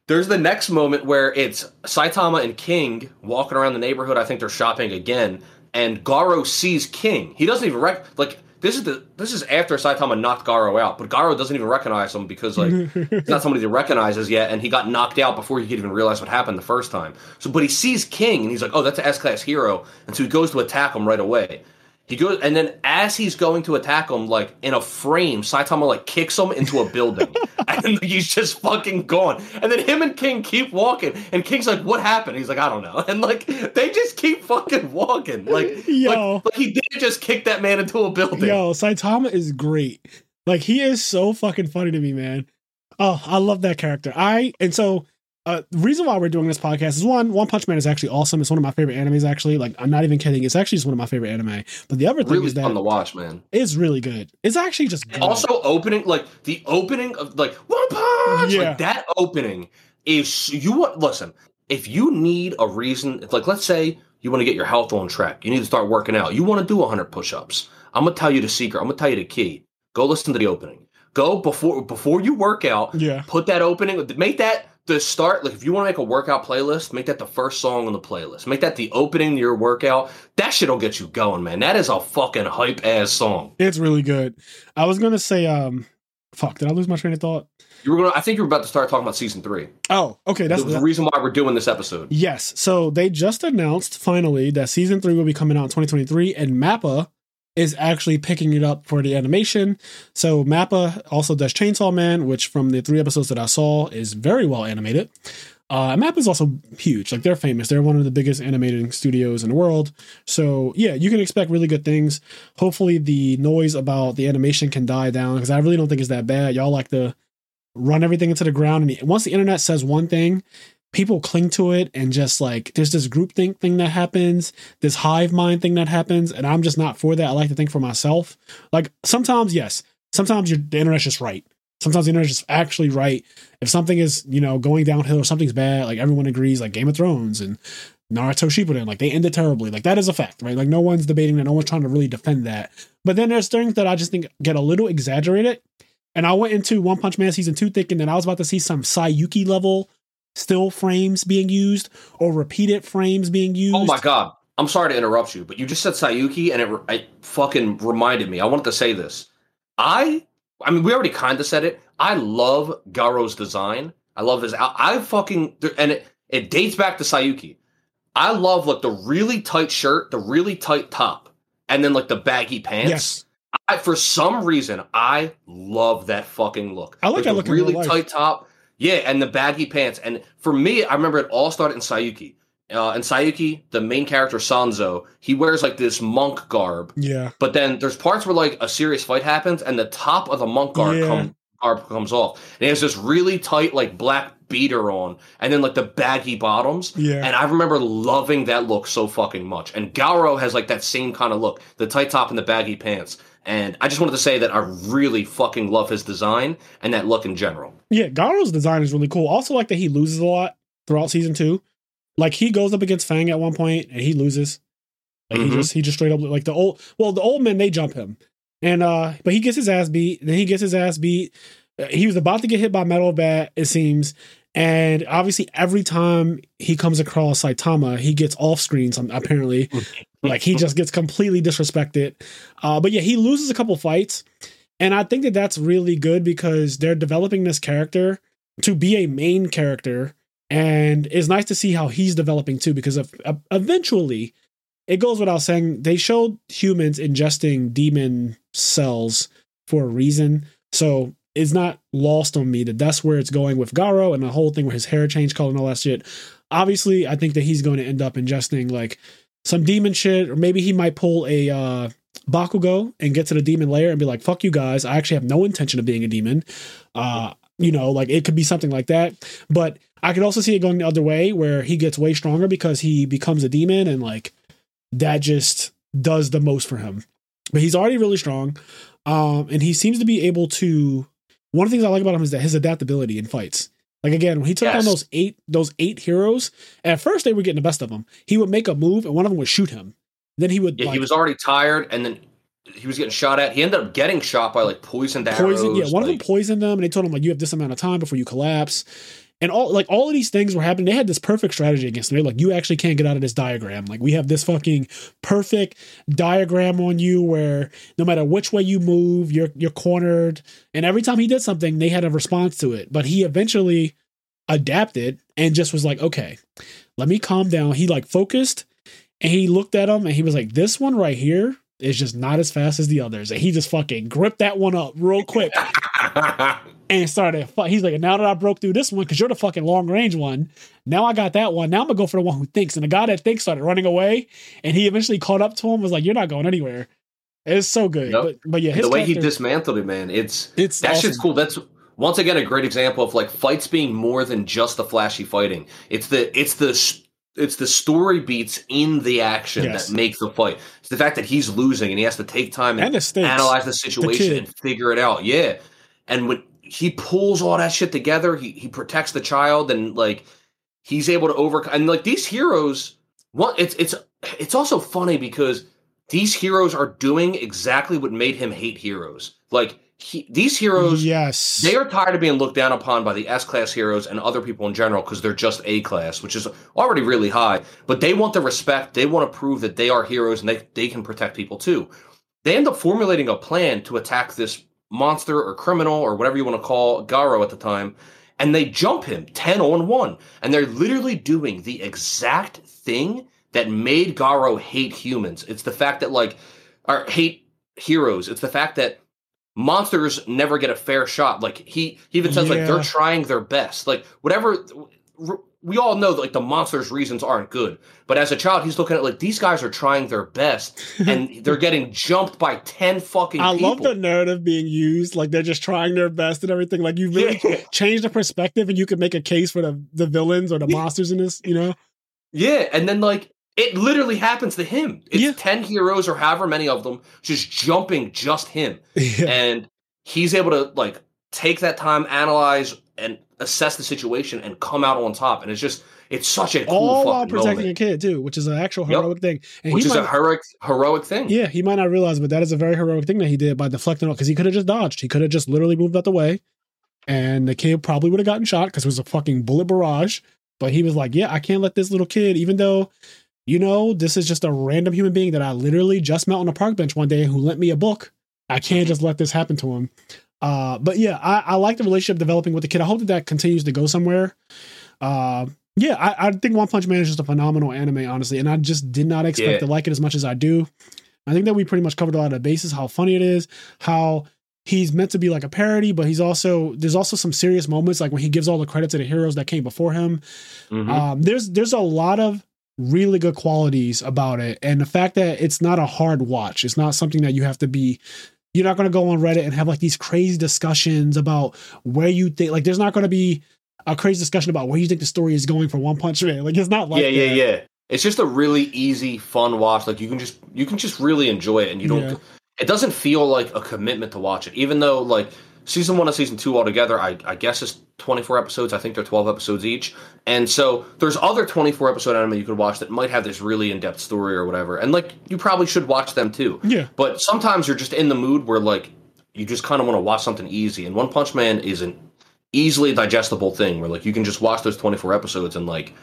There's the next moment where it's Saitama and King walking around the neighborhood. I think they're shopping again, and Garo sees King. He doesn't even rec like this is the this is after Saitama knocked Garo out, but Garo doesn't even recognize him because like it's not somebody that recognizes yet, and he got knocked out before he could even realize what happened the first time. So, but he sees King, and he's like, "Oh, that's an S class hero," and so he goes to attack him right away. He goes, and then as he's going to attack him, like in a frame, Saitama like kicks him into a building, and he's just fucking gone. And then him and King keep walking, and King's like, "What happened?" He's like, "I don't know." And like they just keep fucking walking, like, Yo. like, like he didn't just kick that man into a building. Yo, Saitama is great. Like he is so fucking funny to me, man. Oh, I love that character. I and so uh the reason why we're doing this podcast is one, One Punch Man is actually awesome. It's one of my favorite animes, actually. Like I'm not even kidding. It's actually just one of my favorite anime. But the other thing really is that fun to watch, man. it's really good. It's actually just good. Also, opening like the opening of like one punch, Yeah. like that opening is you want. Listen, if you need a reason, if, like let's say You want to get your health on track. You need to start working out. You want to do 100 push-ups. I'm gonna tell you the secret. I'm gonna tell you the key. Go listen to the opening. Go before before you work out. Yeah. Put that opening. Make that the start. Like if you want to make a workout playlist, make that the first song on the playlist. Make that the opening to your workout. That shit'll get you going, man. That is a fucking hype ass song. It's really good. I was gonna say, um, fuck, did I lose my train of thought? You were gonna. I think you were about to start talking about season three. Oh, okay. That's the, the reason why we're doing this episode. Yes. So they just announced finally that season three will be coming out in 2023, and Mappa is actually picking it up for the animation. So Mappa also does Chainsaw Man, which from the three episodes that I saw is very well animated. Uh, Mappa is also huge. Like they're famous. They're one of the biggest animating studios in the world. So yeah, you can expect really good things. Hopefully the noise about the animation can die down because I really don't think it's that bad. Y'all like to run everything into the ground, and once the internet says one thing, people cling to it and just like there's this group think thing that happens this hive mind thing that happens and i'm just not for that. I like to think for myself. Like sometimes yes. Sometimes the internet's just right. Sometimes the internet's just actually right. If something is you know going downhill or something's bad like everyone agrees like game of thrones and naruto shippuden like they ended terribly. Like that is a fact right? Like no one's debating that. No one's trying to really defend that. But then there's things that i just think get a little exaggerated. And I went into One Punch Man season two thinking that I was about to see some Saiyuki level still frames being used or repeated frames being used. Oh my god. I'm sorry to interrupt you, but you just said Saiyuki and it, it fucking reminded me. I wanted to say this. I I mean we already kind of said it. I love Garo's design. I love his I fucking and it it dates back to Saiyuki. I love like the really tight shirt, the really tight top, and then like the baggy pants. Yes. I, for some reason, I love that fucking look. I like, that look. Really tight top, yeah, and the baggy pants. And for me, I remember it all started in Saiyuki. Uh, and Saiyuki, the main character Sanzo, he wears like this monk garb. Yeah. But then there's parts where like a serious fight happens, and the top of the monk garb yeah. come, garb comes off, and he has this really tight like black beater on, and then like the baggy bottoms. Yeah. And I remember loving that look so fucking much. And Garo has like that same kind of look, the tight top and the baggy pants. And I just wanted to say that I really fucking love his design and that look in general. Yeah, Garo's design is really cool. Also, like that he loses a lot throughout season two. Like he goes up against Fang at one point and he loses. Like mm-hmm. he just he just straight up like the old well the old men they jump him and uh but he gets his ass beat. Then he gets his ass beat. Uh, he was about to get hit by metal bat it seems and obviously, every time he comes across Saitama, he gets off screen. Some apparently, like he just gets completely disrespected. Uh, but yeah, he loses a couple fights, and I think that that's really good because they're developing this character to be a main character, and it's nice to see how he's developing too. Because uh, eventually, it goes without saying they showed humans ingesting demon cells for a reason. So it's not lost on me that that's where it's going with Garo and the whole thing with his hair change color and all that shit. Obviously, I think that he's going to end up ingesting like some demon shit, or maybe he might pull a uh, Bakugo and get to the demon layer and be like, "Fuck you guys! I actually have no intention of being a demon." Uh, you know, like it could be something like that. But I could also see it going the other way, where he gets way stronger because he becomes a demon, and like that just does the most for him. But he's already really strong, um, and he seems to be able to one of the things I like about him is that his adaptability in fights. Like again, when he took yes. on those eight those eight heroes, at first they were getting the best of him. He would make a move, and one of them would shoot him. Then he would. Yeah, like, he was already tired, and then he was getting shot at. He ended up getting shot by like poisoned arrows. Poison, yeah, one like, of them poisoned them, and they told him like you have this amount of time before you collapse and all like all of these things were happening. They had this perfect strategy against me. Like you actually can't get out of this diagram. Like we have this fucking perfect diagram on you where no matter which way you move, you're you're cornered. And every time he did something, they had a response to it. But he eventually adapted and just was like, okay, let me calm down. He like focused and he looked at him and he was like, this one right here is just not as fast as the others. And he just fucking gripped that one up real quick and started. He's like, now that I broke through this one, because you're the fucking long range one, now I got that one. Now I'm gonna go for the one who thinks. And the guy that thinks started running away, and he eventually caught up to him. Was like, you're not going anywhere. It's so good. Yep. But but yeah, the way he dismantled it, man, it's it's that awesome. shit's cool. That's once again a great example of like fights being more than just the flashy fighting. It's the it's the it's the story beats in the action yes. that make the fight. It's the fact that he's losing and he has to take time and, and analyze the situation the and figure it out. Yeah. And when he pulls all that shit together, he he protects the child and like he's able to overcome and like these heroes what it's it's it's also funny because these heroes are doing exactly what made him hate heroes. Like he, these heroes, yes, they are tired of being looked down upon by the S class heroes and other people in general because they're just A class, which is already really high. But they want the respect. They want to prove that they are heroes and they, they can protect people too. They end up formulating a plan to attack this monster or criminal or whatever you want to call Garo at the time, and they jump him 10 on 1. And they're literally doing the exact thing that made Garo hate humans. It's the fact that, like, or hate heroes. It's the fact that monsters never get a fair shot. Like he, he even says Yeah. like they're trying their best. Like whatever. We all know that like the monsters' reasons aren't good, but as a child, he's looking at like these guys are trying their best, and they're getting jumped by ten fucking. I people. love the narrative being used. Like they're just trying their best and everything. Like you really Yeah. change the perspective, and you can make a case for the the villains or the monsters in this. You know, Yeah, and then like it literally happens to him. It's Yeah. ten heroes or however many of them just jumping just him. yeah. and he's able to like take that time, analyze and assess the situation, and come out on top. And it's just it's such a cool all while protecting moment, a kid too, which is an actual Yep. heroic thing. And which he is might, a heroic heroic thing. yeah, he might not realize, but that is a very heroic thing that he did by deflecting all because he could have just dodged. He could have just literally moved out the way, and the kid probably would have gotten shot because it was a fucking bullet barrage. But he was like, "Yeah, I can't let this little kid, even though." You know, this is just a random human being that I literally just met on a park bench one day who lent me a book. I can't just let this happen to him. Uh, but yeah, I, I like the relationship developing with the kid. I hope that that continues to go somewhere. Uh, yeah, I, I think One Punch Man is just a phenomenal anime, honestly, and I just did not expect Yeah. to like it as much as I do. I think that we pretty much covered a lot of the bases, how funny it is, how he's meant to be like a parody, but he's also there's also some serious moments, like when he gives all the credit to the heroes that came before him. Mhm. Um, there's there's a lot of really good qualities about it, and the fact that it's not a hard watch. It's not something that you have to be. You're not going to go on Reddit and have like these crazy discussions about where you think. Like, there's not going to be a crazy discussion about where you think the story is going for One Punch Man. Like, it's not like yeah, yeah, that. yeah. It's just a really easy, fun watch. Like you can just you can just really enjoy it, and you don't. Yeah. It doesn't feel like a commitment to watch it, even though like season one and season two altogether, I, I guess is twenty four episodes. I think they're twelve episodes each, and so there's other twenty four episode anime you could watch that might have this really in depth story or whatever, and like you probably should watch them too. Yeah. But sometimes you're just in the mood where like you just kind of want to watch something easy, and One Punch Man is an easily digestible thing where like you can just watch those 24 episodes and like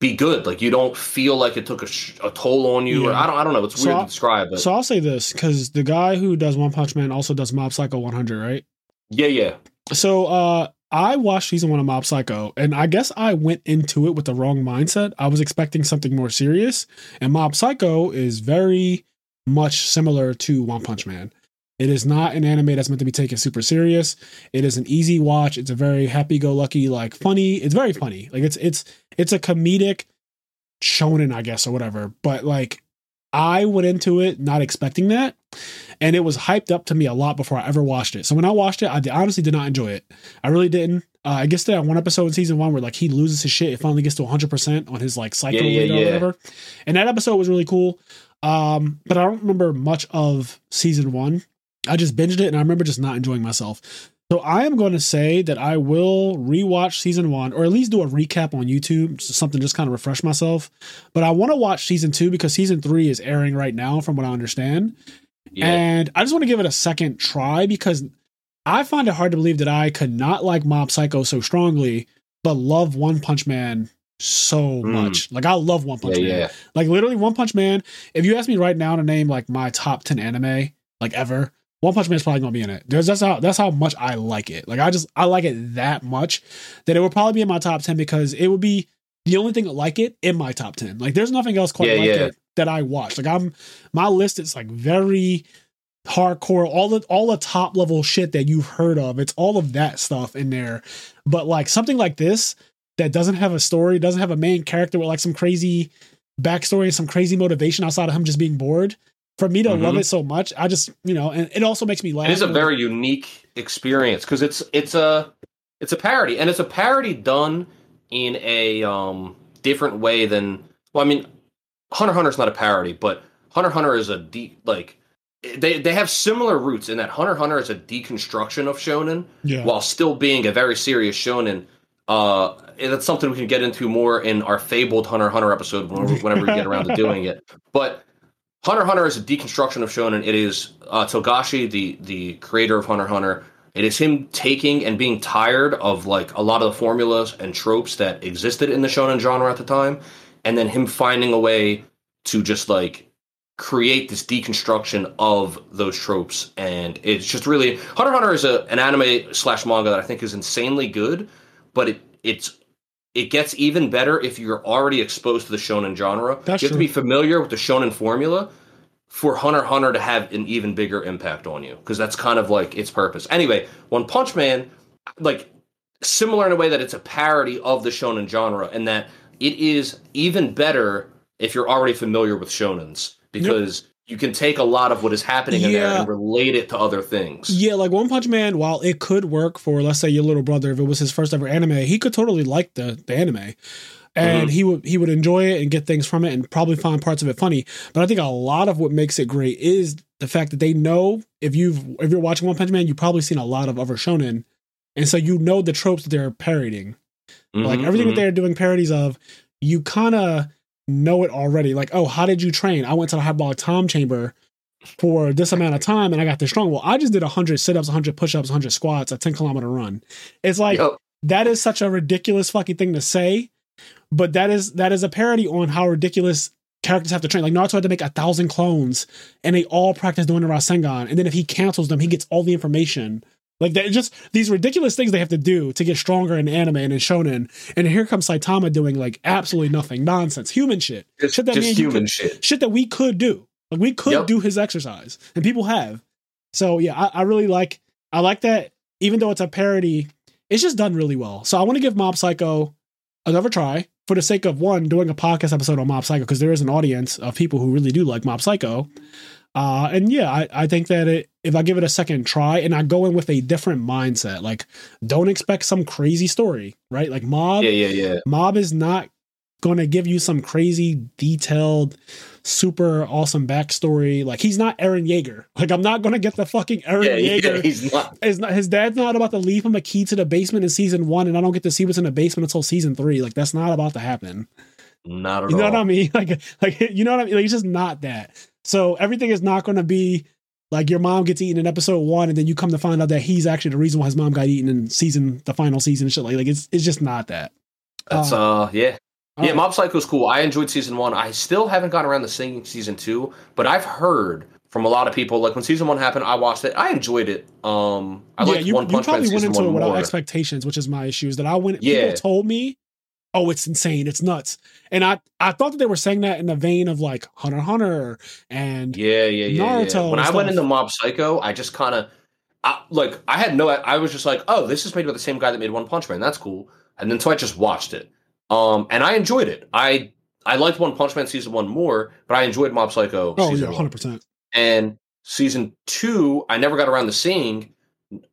be good. Like you don't feel like it took a, sh- a toll on you. Or Yeah. I don't. I don't know. It's So weird I- to describe, but So I'll say this because the guy who does One Punch Man also does Mob Psycho 100, right? Yeah, yeah, So uh I watched season one of Mob Psycho, and I guess I went into it with the wrong mindset. I was expecting something more serious, and Mob Psycho is very much similar to One Punch Man. It is not an anime that's meant to be taken super serious. It is an easy watch. It's a very happy-go-lucky, like funny. It's very funny. Like it's it's it's a comedic shonen, I guess, or whatever. But like I went into it not expecting that, and it was hyped up to me a lot before I ever watched it. So when I watched it, I honestly did not enjoy it. I really didn't. Uh, I guess that one episode in season one where like he loses his shit, it finally gets to 100 percent on his like cycle Yeah, yeah, rate or yeah. whatever, and that episode was really cool. Um, but I don't remember much of season one. I just binged it, and I remember just not enjoying myself. So I am going to say that I will rewatch season one, or at least do a recap on YouTube, something just kind of refresh myself. But I want to watch season two because season three is airing right now, from what I understand. yeah. And I just want to give it a second try because I find it hard to believe that I could not like Mob Psycho so strongly, but love One Punch Man so Mm. much. Like I love One Punch yeah, Man. yeah. Like literally One Punch Man. If you ask me right now to name like my top 10 anime, like ever, One Punch Man is probably gonna be in it. There's that's how that's how much I like it. Like I just I like it that much that it would probably be in my top 10 because it would be the only thing like it in my top 10. Like there's nothing else quite Yeah, like yeah. it that I watch. Like I'm my list is like very hardcore all the all the top level shit that you've heard of it's all of that stuff in there but like something like this that doesn't have a story doesn't have a main character with like some crazy backstory and some crazy motivation outside of him just being bored for me to love Mhm. it so much i just you know and it also makes me laugh It is a very unique experience because it's it's a it's a parody and it's a parody done in a um different way than well I mean Hunter x Hunter's not a parody but Hunter Hunter is a de- like they they have similar roots in that Hunter Hunter is a deconstruction of shonen yeah while still being a very serious shonen. Uh, and that's something we can get into more in our fabled Hunter Hunter episode whenever, whenever we get around to doing it. But Hunter Hunter is a deconstruction of shonen. It is uh, Togashi, the the creator of Hunter Hunter. It is him taking and being tired of like a lot of the formulas and tropes that existed in the shonen genre at the time, and then him finding a way to just like create this deconstruction of those tropes. And it's just really Hunter Hunter is a, an anime slash manga that I think is insanely good, but it it's it gets even better if you're already exposed to the shonen genre. That's you have true. to be familiar with the shonen formula for Hunter x Hunter to have an even bigger impact on you because that's kind of like its purpose. Anyway, One Punch Man, like similar in a way that it's a parody of the shonen genre and that it is even better if you're already familiar with shonens because you can take a lot of what is happening in there and relate it to other things. Yeah, like One Punch Man, while it could work for, let's say, your little brother, if it was his first ever anime, he could totally like the, the anime. And Mhm. he would he would enjoy it and get things from it and probably find parts of it funny. But I think a lot of what makes it great is the fact that they know if you've if you're watching One Punch Man, you've probably seen a lot of other shonen. And so you know the tropes that they're parodying. like Mhm, everything mhm. that they're doing parodies of, you kind of know it already. Like, oh, how did you train? I went to the hyperbolic time chamber for this amount of time and I got this strong. Well, I just did 100 sit ups, 100 push ups, 100 squats, a 10 kilometer run. It's like, that is such a ridiculous fucking thing to say, but that is that is a parody on how ridiculous characters have to train. Like Naruto had to make a thousand clones, and they all practice doing the Rasengan. And then if he cancels them, he gets all the information. Like that, just these ridiculous things they have to do to get stronger in anime and in shonen. And here comes Saitama doing like absolutely nothing, nonsense, human shit, Just, shit that just human could- shit. shit that we could do. Like we could Yep. do his exercise, and people have. So yeah, I, I really like I like that. Even though it's a parody, it's just done really well. So I want to give Mob Psycho another try for the sake of one doing a podcast episode on Mob Psycho because there is an audience of people who really do like Mob Psycho. Uh, and yeah, I, I think that it, if I give it a second try and I go in with a different mindset, like don't expect some crazy story, right? Like Mob, Yeah, yeah, yeah. Mob is not going to give you some crazy, detailed, super awesome backstory. Like he's not Eren Yeager. Like I'm not going to get the fucking Eren Yeah, yeah, Yeager. he's not. Not, his dad's not about to leave him a key to the basement in season one, and I don't get to see what's in the basement until season three. Like that's not about to happen. Not at You know all. what I mean? Like, like you know what I mean? Like, it's just not that. So everything is not going to be like your mom gets eaten in episode one, and then you come to find out that he's actually the reason why his mom got eaten in season, the final season, and shit like like it's it's just not that. That's uh, yeah. Yeah, Uh, Mob Psycho's cool. I enjoyed season one. I still haven't gotten around to seeing season two, but I've heard from a lot of people like when season one happened, I watched it. I enjoyed it. Um, I yeah, you, One you probably went into it without expectations, which is my issue. Is that I went. Yeah. People told me, "Oh, it's insane, it's nuts," and I I thought that they were saying that in the vein of like Hunter Hunter and Yeah, yeah, yeah. Naruto yeah. When I went into Mob Psycho, I just kind of, I, like, I had no. I was just like, oh, this is made by the same guy that made One Punch Man. That's cool. And then so I just watched it, um, and I enjoyed it. I I liked One Punch Man season one more, but I enjoyed Mob Psycho. oh season yeah, hundred percent. and season two i never got around to seeing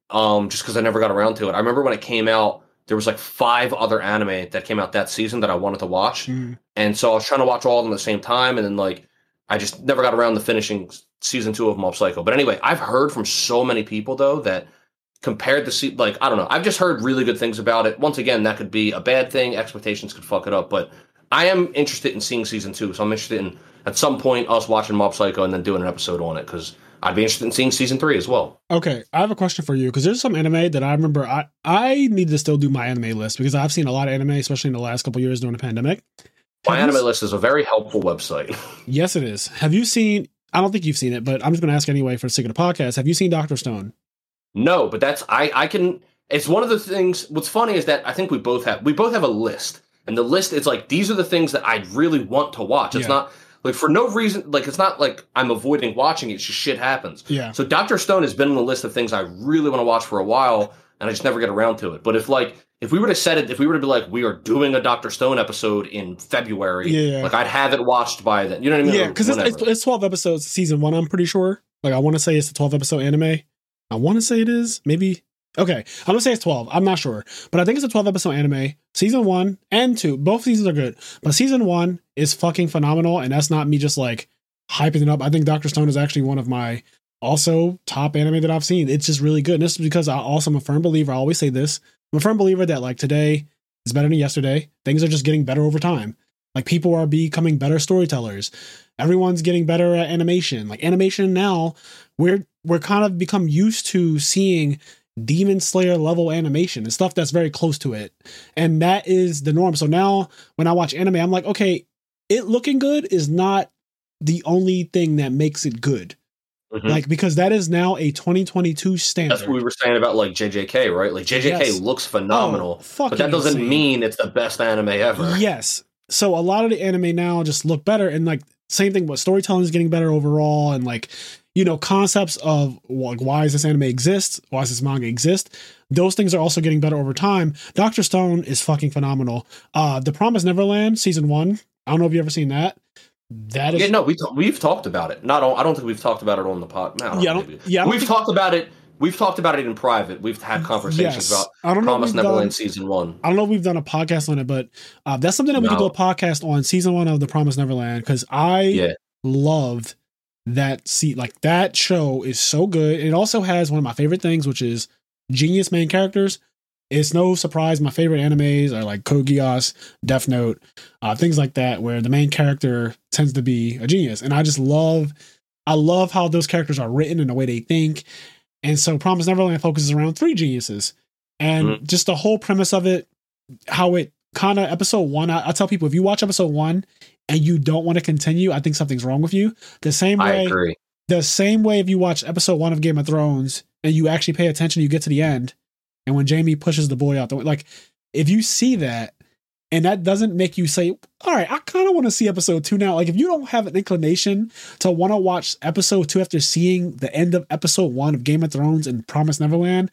um just because i never got around to it i remember when it came out there was like five other anime that came out that season that i wanted to watch. Mm. and so i was trying to watch all of them at the same time and then like i just never got around to finishing season two of mob psycho. But anyway i've heard from so many people though that compared to see like i don't know. I've just heard really good things about it. Once again that could be a bad thing. Expectations could fuck it up. But i am interested in seeing season two so i'm interested in at some point us watching mob psycho and then doing an episode on it because i'd be interested in seeing season three as well Okay, I have a question for you because there's some anime that I remember. I I need to still do my anime list because I've seen a lot of anime, especially in the last couple years during the pandemic. my Have anime list is a very helpful website Yes, it is. Have you seen? I don't think you've seen it, but I'm just going to ask anyway for the sake of the podcast. Have you seen Doctor Stone? No, but that's I I can it's one of the things what's funny is that I think we both have we both have a list. And the list is like these are the things that I really want to watch. It's Yeah. not like for no reason like it's not like I'm avoiding watching it, it's just shit happens. Yeah. So Doctor Stone has been on the list of things I really want to watch for a while and I just never get around to it. But if like if we were to set it if we were to be like we are doing a Doctor Stone episode in February, Yeah. like I'd have it watched by then. You know what I mean? Yeah, because it's, it's, it's 12 episodes season one, I'm pretty sure. Like, I want to say it's the 12 episode anime. I want to say it is. Maybe. Okay. I'm to say it's 12. I'm not sure. But I think it's a 12 episode anime. Season one and two. Both seasons are good. But season one is fucking phenomenal. And that's not me just like hyping it up. I think Dr. Stone is actually one of my also top anime that I've seen. It's just really good. And this is because I also am a firm believer. I always say this. I'm a firm believer that like today, is better than yesterday. Things are just getting better over time. Like people are becoming better storytellers. Everyone's getting better at animation. Like animation now, we're we're kind of become used to seeing Demon Slayer level animation and stuff that's very close to it. And that is the norm. So now when I watch anime, I'm like, okay, it looking good is not the only thing that makes it good. Mhm. Like because that is now a 2022 standard. That's what we were saying about like JJK, right? Like JJK Yes. looks phenomenal, Oh, but that doesn't insane. mean it's the best anime ever. Yes. So a lot of the anime now just look better and like same thing but storytelling is getting better overall and like you know concepts of like why does this anime exist why does this manga exist those things are also getting better over time dr stone is fucking phenomenal uh the promise neverland season one i don't know if you've ever seen that that is Yeah, no, we t- we've talked about it. Not on, I don't think we've talked about it on the pod. No, Yeah, yeah, we've talked about it. We've talked about it in private. We've had conversations Yes. about I don't know Promise Neverland done- season one. I don't know if we've done a podcast on it, but uh, that's something that we could do a podcast on season one of The Promise Neverland because I Yeah. loved that seat. Like that show is so good. It also has one of my favorite things, which is genius main characters. It's no surprise my favorite animes are like Code Geass, Death Note, uh, things like that, where the main character tends to be a genius. And I just love, I love how those characters are written and the way they think. And so Promise Neverland focuses around three geniuses. And Mhm. just the whole premise of it, how it kind of episode one, I, I tell people if you watch episode one and you don't want to continue, I think something's wrong with you. The same I way, agree. the same way if you watch episode one of Game of Thrones and you actually pay attention, you get to the end, and when Jaime pushes the boy out the way, like if you see that and that doesn't make you say, all right, I kind of want to see episode two now. Like if you don't have an inclination to want to watch episode two after seeing the end of episode one of Game of Thrones and Promise Neverland,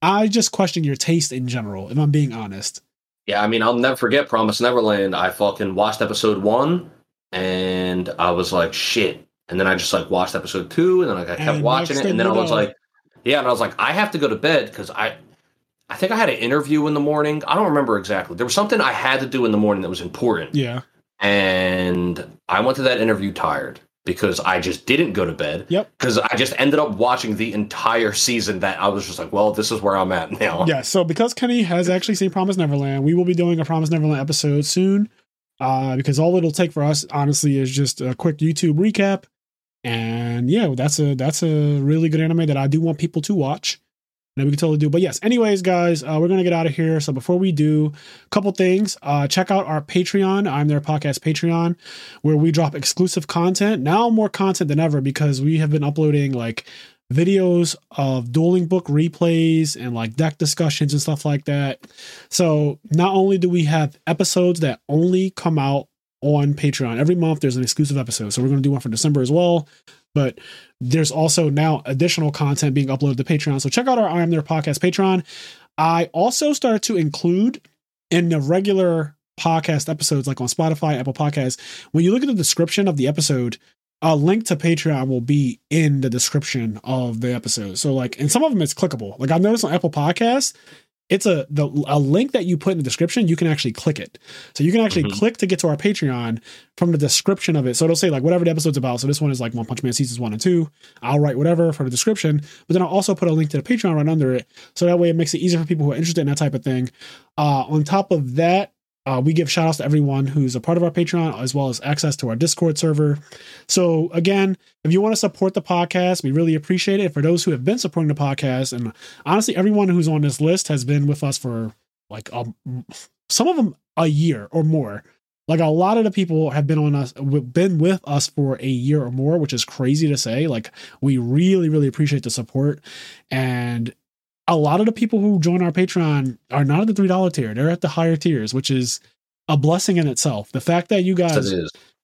I just question your taste in general, if I'm being honest. Yeah, I mean, I'll never forget Promise Neverland. I fucking watched episode one, and I was like, shit. And then I just like watched episode two, and then like, I kept And watching it, and then I was know- like, yeah, and I was like, I have to go to bed because I, I think I had an interview in the morning. I don't remember exactly. There was something I had to do in the morning that was important, Yeah. and I went to that interview tired because I just didn't go to bed. Yep. Because I just ended up watching the entire season. That I was just like, well, this is where I'm at now. Yeah. So because Kenny has actually seen Promise Neverland, we will be doing a Promise Neverland episode soon. Uh, because all it'll take for us, honestly, is just a quick YouTube recap. And yeah, that's a that's a really good anime that I do want people to watch. That we can totally do. But yes, anyways, guys, uh, we're gonna get out of here. So before we do, a couple things. Uh, check out our Patreon. I'm Nerd podcast Patreon, where we drop exclusive content. Now more content than ever because we have been uploading like videos of dueling book replays and like deck discussions and stuff like that. So not only do we have episodes that only come out on Patreon every month, there's an exclusive episode. So we're to do one for December as well. But there's also now additional content being uploaded to Patreon. So check out our I Am Nerd Podcast Patreon. I also started to include in the regular podcast episodes, like on Spotify, Apple Podcasts, when you look at the description of the episode, a link to Patreon will be in the description of the episode. So like, and some of them it's clickable. Like I've noticed on Apple Podcasts, it's a the a link that you put in the description. You can actually click it, so you can actually Mhm. click to get to our Patreon from the description of it. So it'll say like whatever the episode's about. So this one is like One Punch Man seasons one and two. I'll write whatever for the description, but then I'll also put a link to the Patreon right under it. So that way it makes it easier for people who are interested in that type of thing. Uh, on top of that, uh, we give shout outs to everyone who's a part of our Patreon, as well as access to our Discord server. So, again, if you want to support the podcast, we really appreciate it. For those who have been supporting the podcast, and honestly, everyone who's on this list has been with us for like um, some of them a year or more. Like a lot of the people have been on us, been with us for a year or more, which is crazy to say. Like we really, really appreciate the support, and a lot of the people who join our Patreon are not at the three dollar tier; they're at the higher tiers, which is a blessing in itself. The fact that you guys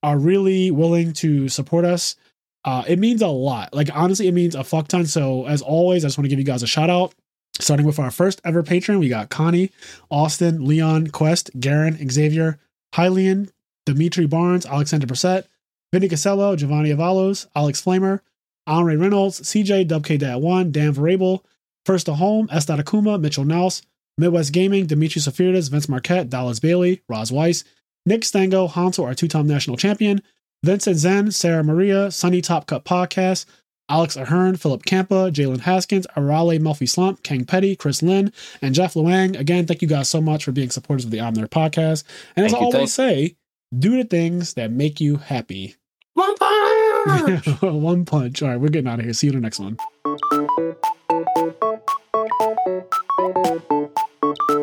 are really willing to support us, uh, it means a lot. Like honestly, it means a fuck ton. So as always, I just want to give you guys a shout out. Starting with our first ever patron, we got Connie, Austin, Leon, Quest, Garen, Xavier, Hylian, Dimitri Barnes, Alexander Brissett, Vinny Casello, Giovanni Avalos, Alex Flamer, Henri Reynolds, CJ, WK1, Dan Varable, First to Home, S. Akuma, Mitchell Nels, Midwest Gaming, Dimitri Safirdas, Vince Marquette, Dallas Bailey, Roz Weiss, Nick Stango, Hansel, our two time national champion, Vincent Zen, Sarah Maria, Sunny Top Cut Podcast, Alex Ahern, Philip Campa, Jalen Haskins, Arale Melfi Slump, Kang Petty, Chris Lynn, and Jeff Luang. Again, thank you guys so much for being supporters of the I'm Nerd podcast. And as Thank I always say, do the things that make you happy. One punch! one punch. All right, we're getting out of here. See you in the next one.